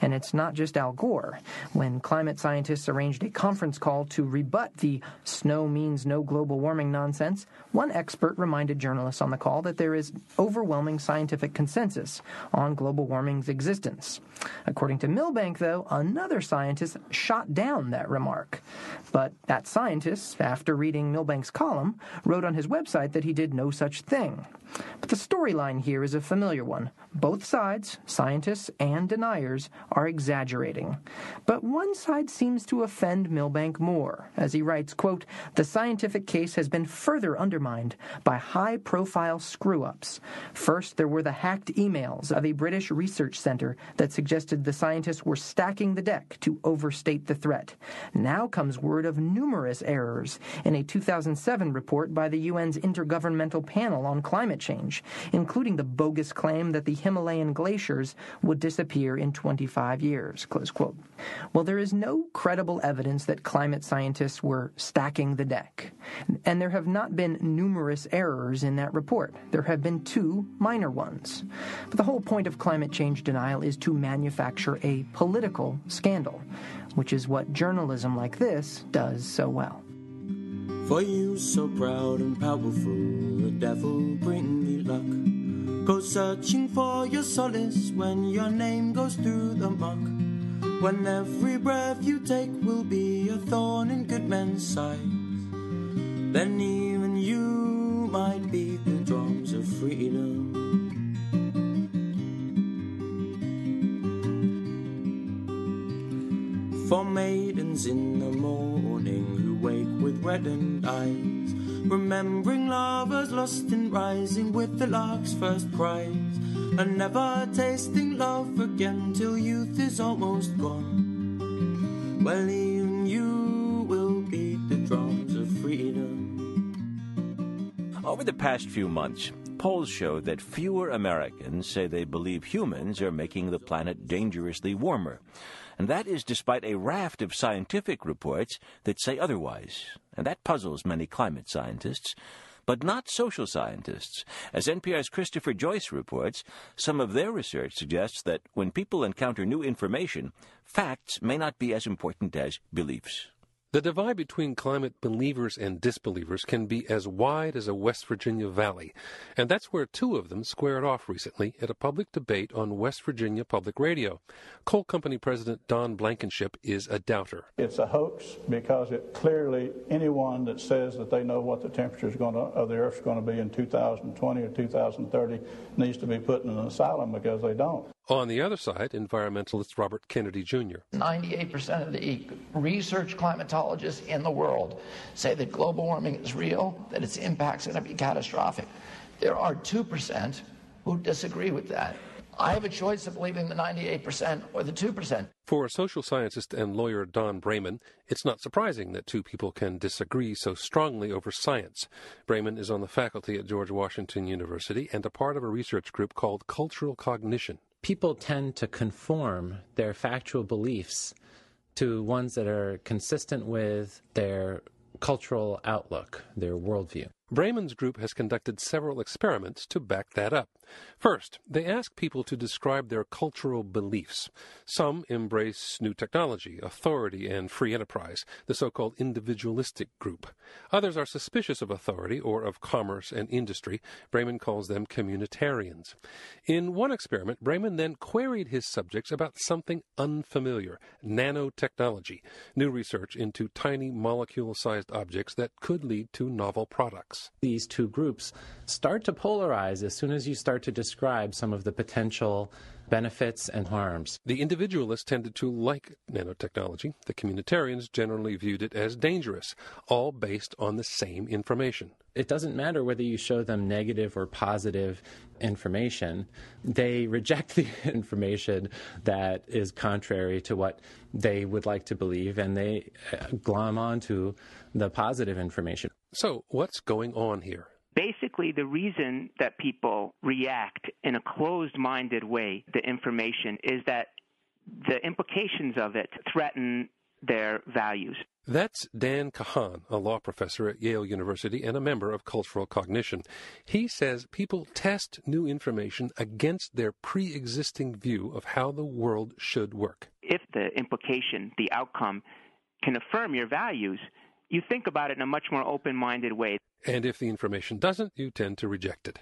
And it's not just Al Gore. When climate scientists arranged a conference call to rebut the snow means no global warming nonsense, one expert reminded journalists on the call that there is overwhelming scientific consensus on global warming's existence. According to Milbank, though, another scientist shot down that remark. But that scientist, after reading Milbank's column, wrote on his website that he did no such thing. But the storyline here is a familiar one. Both sides, scientists and deniers, are exaggerating. But one side seems to offend Milbank more, as he writes, quote, The scientific case has been further undermined by high-profile screw-ups. First, there were the hacked emails of a British research center that suggested the scientists were stacking the deck to overstate the threat. Now comes word of numerous errors in a 2007 report by the UN's Intergovernmental Panel on Climate Change, including the bogus claim that the Himalayan glaciers would disappear in 25 years. Close quote. Well, there is no credible evidence that climate scientists were stacking the deck. And there have not been numerous errors in that report. There have been two minor ones. But the whole point of climate change denial is to manufacture a political scandal, which is what journalism like this does so well. For you so proud and powerful, the devil bring luck. Go searching for your solace when your name goes through the muck. When every breath you take will be a thorn in good men's sides. Then even you might beat the drums of freedom. For maidens in the morning who wake with reddened eyes, remembering lovers lost in rising with the lark's first cries, and never tasting love again till youth is almost gone. Well, Over the past few months, polls show that fewer Americans say they believe humans are making the planet dangerously warmer. And that is despite a raft of scientific reports that say otherwise. And that puzzles many climate scientists but not social scientists. As NPR's Christopher Joyce reports, some of their research suggests that when people encounter new information, facts may not be as important as beliefs. The divide between climate believers and disbelievers can be as wide as a West Virginia valley, and that's where two of them squared off recently at a public debate on West Virginia Public Radio. Coal Company President Don Blankenship is a doubter. It's a hoax because it clearly anyone that says that they know what the temperature of the Earth is going to be in 2020 or 2030 needs to be put in an asylum because they don't. On the other side, environmentalist Robert Kennedy Jr. 98% of the research climatologists in the world say that global warming is real, that its impacts are going to be catastrophic. There are 2% who disagree with that. I have a choice of believing the 98% or the 2%. For social scientist and lawyer Don Braman, it's not surprising that two people can disagree so strongly over science. Braman is on the faculty at George Washington University and a part of a research group called Cultural Cognition people tend to conform their factual beliefs to ones that are consistent with their cultural outlook, their worldview. Braman's group has conducted several experiments to back that up. First, they ask people to describe their cultural beliefs. Some embrace new technology, authority, and free enterprise, the so called individualistic group. Others are suspicious of authority or of commerce and industry. Braman calls them communitarians. In one experiment, Braman then queried his subjects about something unfamiliar nanotechnology, new research into tiny molecule sized objects that could lead to novel products. These two groups start to polarize as soon as you start to describe some of the potential benefits and harms. The individualists tended to like nanotechnology. The communitarians generally viewed it as dangerous, all based on the same information. It doesn't matter whether you show them negative or positive information, they reject the information that is contrary to what they would like to believe and they uh, glom onto the positive information. So, what's going on here? Basically the reason that people react in a closed minded way to information is that the implications of it threaten their values. That's Dan Kahan, a law professor at Yale University and a member of Cultural Cognition. He says people test new information against their pre existing view of how the world should work. If the implication, the outcome, can affirm your values, you think about it in a much more open minded way. And if the information doesn't, you tend to reject it.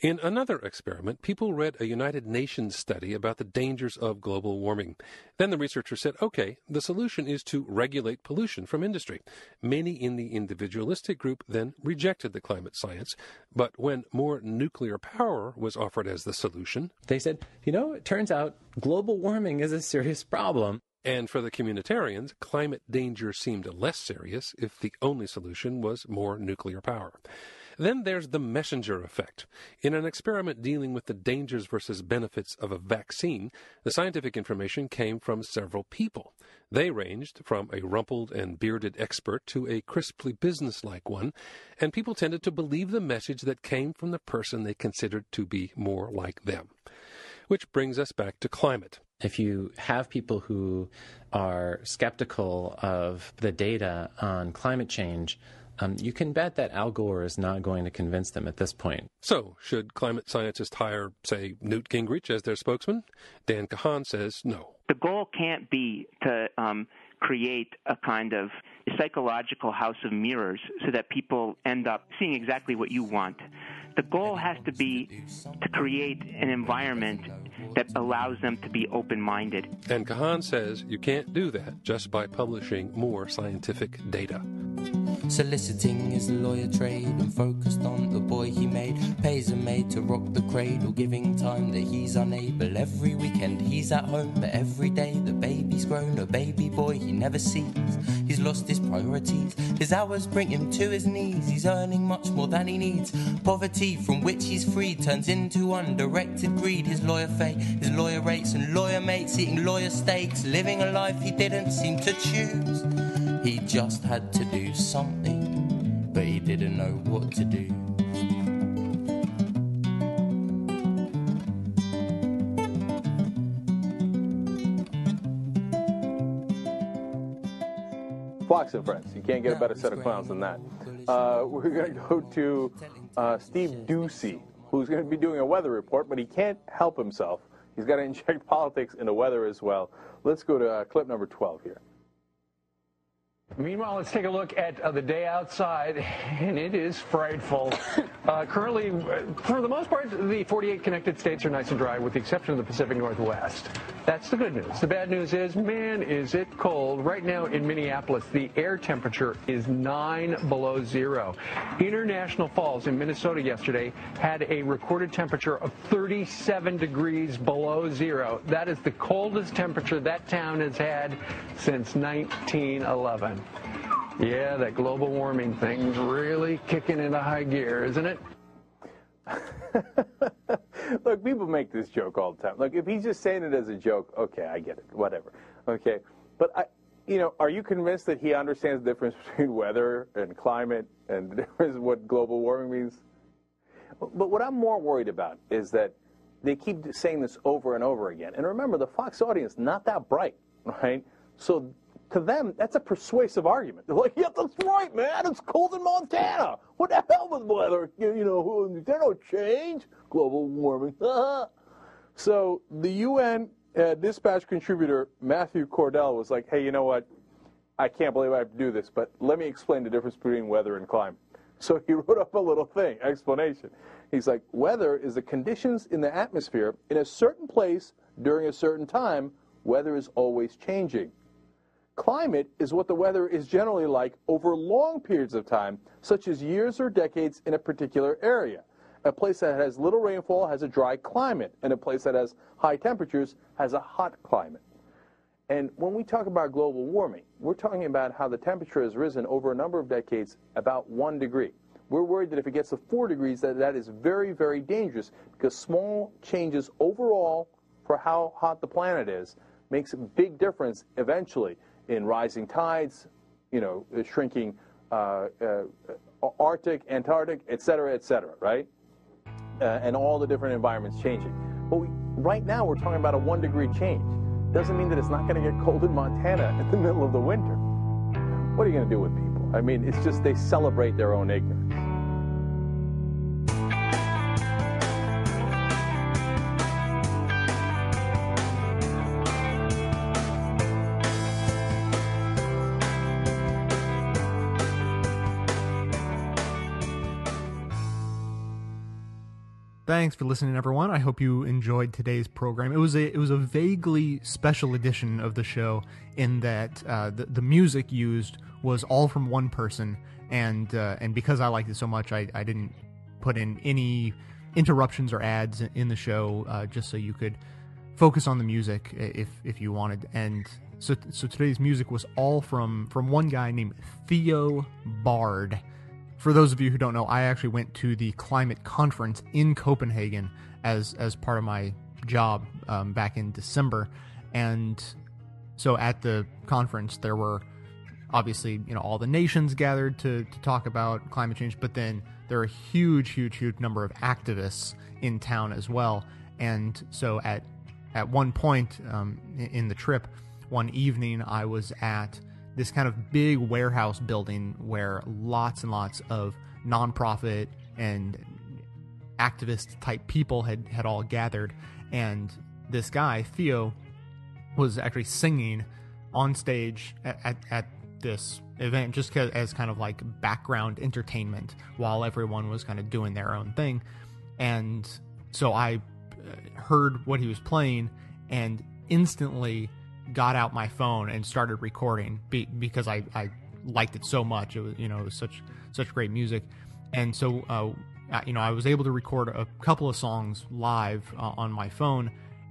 In another experiment, people read a United Nations study about the dangers of global warming. Then the researcher said, okay, the solution is to regulate pollution from industry. Many in the individualistic group then rejected the climate science. But when more nuclear power was offered as the solution, they said, you know, it turns out global warming is a serious problem. And for the communitarians, climate danger seemed less serious if the only solution was more nuclear power. Then there's the messenger effect. In an experiment dealing with the dangers versus benefits of a vaccine, the scientific information came from several people. They ranged from a rumpled and bearded expert to a crisply businesslike one, and people tended to believe the message that came from the person they considered to be more like them. Which brings us back to climate. If you have people who are skeptical of the data on climate change, um, you can bet that Al Gore is not going to convince them at this point. So, should climate scientists hire, say, Newt Gingrich as their spokesman? Dan Kahan says no. The goal can't be to um, create a kind of psychological house of mirrors so that people end up seeing exactly what you want. The goal has to be to create an environment that allows them to be open minded. And Kahan says you can't do that just by publishing more scientific data. Soliciting is a lawyer trade and focused on the boy he made. Pays a maid to rock the cradle, giving time that he's unable. Every weekend he's at home, but every day the baby's grown. A baby boy he never sees. He's lost his priorities. His hours bring him to his knees. He's earning much more than he needs. Poverty from which he's free turns into undirected greed. His lawyer fate, his lawyer rates and lawyer mates eating lawyer steaks. Living a life he didn't seem to choose. He just had to do something, but he didn't know what to do. Fox and Friends. You can't get a better set of clowns than that. Uh, we're going to go to uh, Steve Doocy, who's going to be doing a weather report, but he can't help himself. He's got to inject politics into weather as well. Let's go to uh, clip number 12 here. Meanwhile, let's take a look at uh, the day outside, and it is frightful. Uh, currently, for the most part, the 48 connected states are nice and dry, with the exception of the Pacific Northwest. That's the good news. The bad news is, man, is it cold. Right now in Minneapolis, the air temperature is 9 below zero. International Falls in Minnesota yesterday had a recorded temperature of 37 degrees below zero. That is the coldest temperature that town has had since 1911. Yeah, that global warming thing's really kicking into high gear, isn't it? Look, people make this joke all the time. Look, if he's just saying it as a joke, okay, I get it, whatever. Okay, but I, you know, are you convinced that he understands the difference between weather and climate and the difference what global warming means? But what I'm more worried about is that they keep saying this over and over again. And remember, the Fox audience not that bright, right? So to them, that's a persuasive argument. They're like, yeah, that's right, man. It's cold in Montana. What the hell with weather? You, know, there's no change. Global warming. so the UN uh, dispatch contributor Matthew Cordell was like, hey, you know what? I can't believe I have to do this, but let me explain the difference between weather and climate. So he wrote up a little thing, explanation. He's like, weather is the conditions in the atmosphere in a certain place during a certain time. Weather is always changing. Climate is what the weather is generally like over long periods of time, such as years or decades in a particular area. A place that has little rainfall has a dry climate, and a place that has high temperatures has a hot climate. And when we talk about global warming, we're talking about how the temperature has risen over a number of decades about one degree. We're worried that if it gets to four degrees, that that is very, very dangerous because small changes overall for how hot the planet is makes a big difference eventually in rising tides, you know, shrinking uh, uh, Arctic, Antarctic, et cetera, et cetera, right? Uh, and all the different environments changing. But we, right now, we're talking about a one degree change. Doesn't mean that it's not going to get cold in Montana in the middle of the winter. What are you going to do with people? I mean, it's just they celebrate their own ignorance. Thanks for listening, everyone. I hope you enjoyed today's program. It was a it was a vaguely special edition of the show in that uh, the the music used was all from one person, and uh, and because I liked it so much, I, I didn't put in any interruptions or ads in the show, uh, just so you could focus on the music if if you wanted. And so so today's music was all from from one guy named Theo Bard for those of you who don't know, I actually went to the climate conference in Copenhagen as as part of my job um, back in December, and so at the conference there were obviously you know all the nations gathered to to talk about climate change, but then there are a huge, huge, huge number of activists in town as well, and so at at one point um, in the trip, one evening I was at this kind of big warehouse building where lots and lots of nonprofit and activist type people had, had all gathered. And this guy, Theo, was actually singing on stage at, at, at this event just as kind of like background entertainment while everyone was kind of doing their own thing. And so I uh, heard what he was playing and instantly got out my phone and started recording be, because I, I liked it so much. It was you know it was such such great music, and so uh, you know I was able to record a couple of songs live uh, on my phone,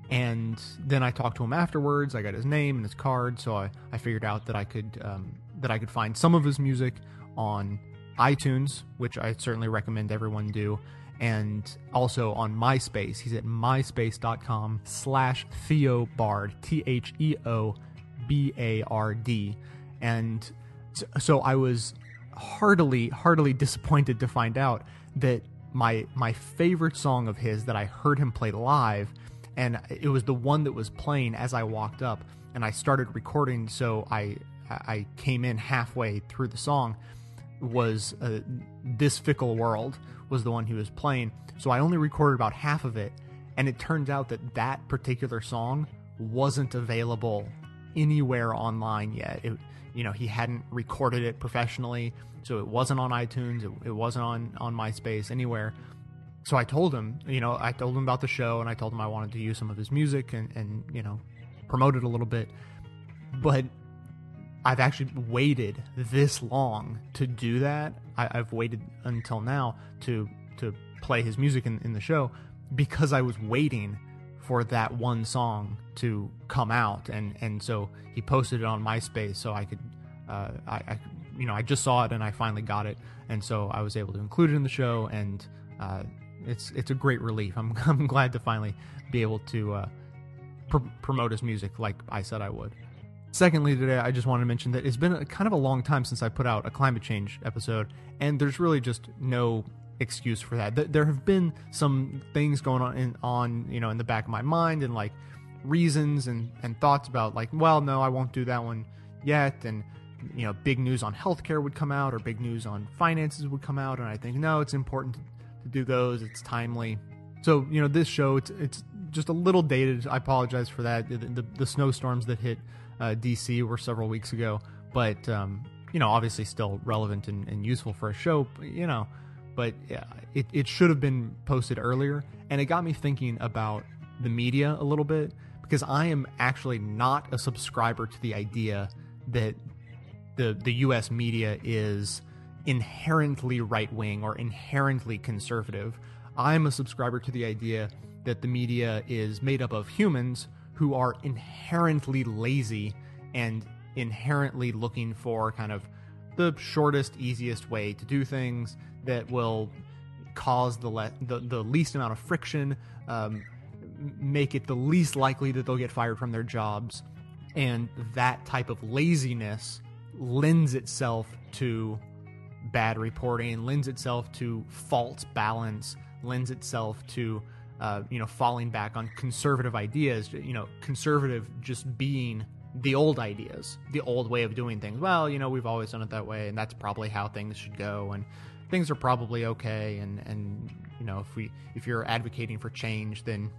and then I talked to him afterwards. I got his name and his card, so I, I figured out that I could um, that I could find some of his music on iTunes, which I certainly recommend everyone do and also on MySpace. He's at myspace.com slash Theo Bard, T H E O B A R D. And so I was heartily, heartily disappointed to find out that my my favorite song of his that I heard him play live, and it was the one that was playing as I walked up, and I started recording. So I I came in halfway through the song was uh, "This Fickle World" was the one he was playing. So I only recorded about half of it, and it turns out that that particular song wasn't available anywhere online yet. It, you know, he hadn't recorded it professionally, so it wasn't on iTunes, it, it wasn't on on MySpace anywhere. So I told him, you know, I told him about the show, and I told him I wanted to use some of his music and and you know, promote it a little bit. But I've actually waited this long to do that. I, have waited until now to to play his music in, in the show because I was waiting for that one song to come out, and and so he posted it on MySpace so I could, uh, I, I, you know I just saw it and I finally got it, and so I was able to include it in the show, and uh, it's it's a great relief. I'm I'm glad to finally be able to uh, pr- promote his music like I said I would. Secondly, today I just want to mention that it's been a, kind of a long time since I put out a climate change episode, and there's really just no excuse for that. There have been some things going on in, on you know in the back of my mind and like reasons and and thoughts about like well no I won't do that one yet and you know big news on healthcare would come out or big news on finances would come out and I think no it's important to, do those. It's timely. So you know this show it's it's just a little dated. I apologize for that. The, the, the snowstorms that hit DC were several weeks ago but um, you know obviously still relevant and, and useful for a show you know but it, it should have been posted earlier. And it got me thinking about the media a little bit because I am actually not a subscriber to the idea that the the US media is inherently right wing or inherently conservative. I'm a subscriber to the idea that the media is made up of humans who are inherently lazy and inherently looking for kind of the shortest, easiest way to do things that will cause the le- the, the least amount of friction, um, make it the least likely that they'll get fired from their jobs, and that type of laziness lends itself to bad reporting, lends itself to false balance, lends itself to uh, you know falling back on conservative ideas. You know, conservative just being the old ideas, the old way of doing things. Well, you know, we've always done it that way, and that's probably how things should go, and things are probably okay. And and you know, if we if you're advocating for change, then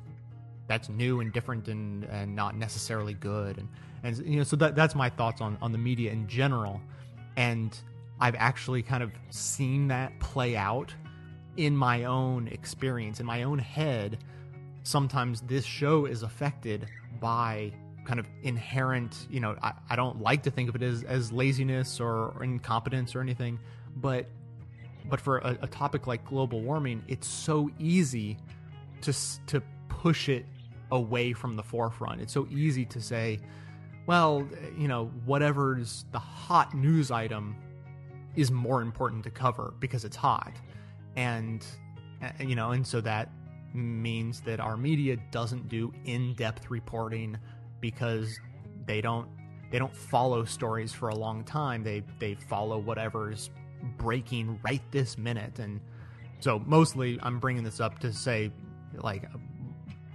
that's new and different and and not necessarily good. And and you know, so that that's my thoughts on on the media in general. And I've actually kind of seen that play out in my own experience, in my own head. Sometimes this show is affected by kind of inherent, you know, I, I don't like to think of it as, as laziness or, incompetence or anything, but but for a, a, topic like global warming, it's so easy to to push it away from the forefront. It's so easy to say, well, you know, whatever's the hot news item is more important to cover because it's hot, and uh, you know, and so that means that our media doesn't do in-depth reporting because they don't they don't follow stories for a long time. They they follow whatever's breaking right this minute, and so mostly I'm bringing this up to say like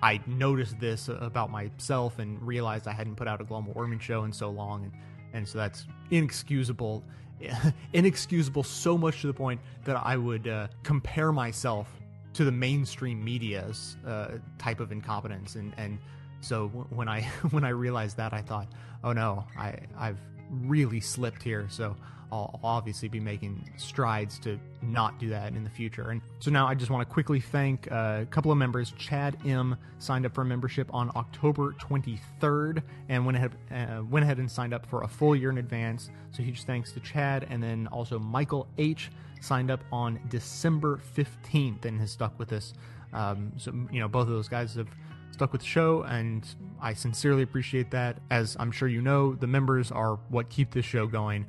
I noticed this about myself and realized I hadn't put out a global warming show in so long, and and so that's inexcusable, inexcusable so much to the point that I would uh, compare myself to the mainstream media's uh, type of incompetence and and so when I when I realized that, I thought, oh no, I I've really slipped here. So I'll obviously be making strides to not do that in the future. And so now I just want to quickly thank a couple of members. Chad M signed up for a membership on October 23rd and went ahead uh, went ahead and signed up for a full year in advance. So huge thanks to Chad. And then also Michael H signed up on December 15th and has stuck with us. Um, so you know both of those guys have stuck with the show, and I sincerely appreciate that. As I'm sure you know, the members are what keep this show going.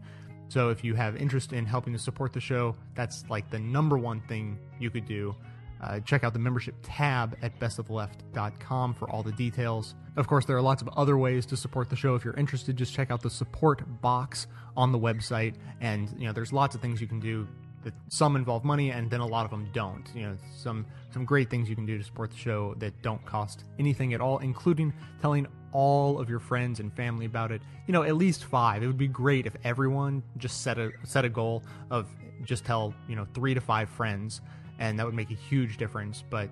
So if you have interest in helping to support the show, that's like the number one thing you could do. Uh, check out the membership tab at bestoftheleft.com for all the details. Of course, there are lots of other ways to support the show. If you're interested, just check out the support box on the website, and you know there's lots of things you can do that some involve money and then a lot of them don't. You know, some some great things you can do to support the show that don't cost anything at all, including telling all of your friends and family about it. You know, at least five. It would be great if everyone just set a set a goal of just tell you know three to five friends, and that would make a huge difference. But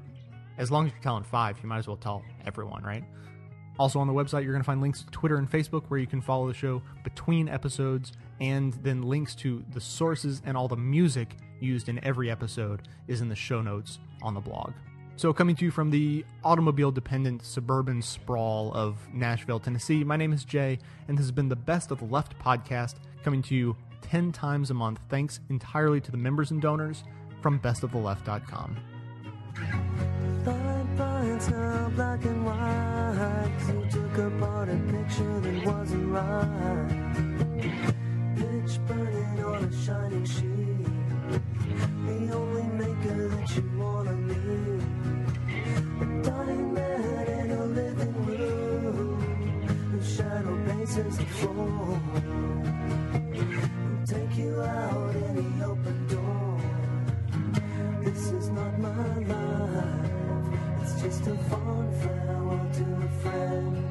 as long as you're telling five, you might as well tell everyone, right? Also on the website, you're going to find links to Twitter and Facebook where you can follow the show between episodes, and then links to the sources and all the music used in every episode is in the show notes on the blog. So, coming to you from the automobile dependent suburban sprawl of Nashville, Tennessee, my name is Jay, and this has been the Best of the Left podcast, coming to you 10 times a month, thanks entirely to the members and donors from bestoftheleft.com. now black and white. You took apart a picture that wasn't right. Pitch burning on a shining sheet. The only maker that you wanna meet. The floor. Who'll take you out any open door. This is not my life. It's just a fond farewell to a friend.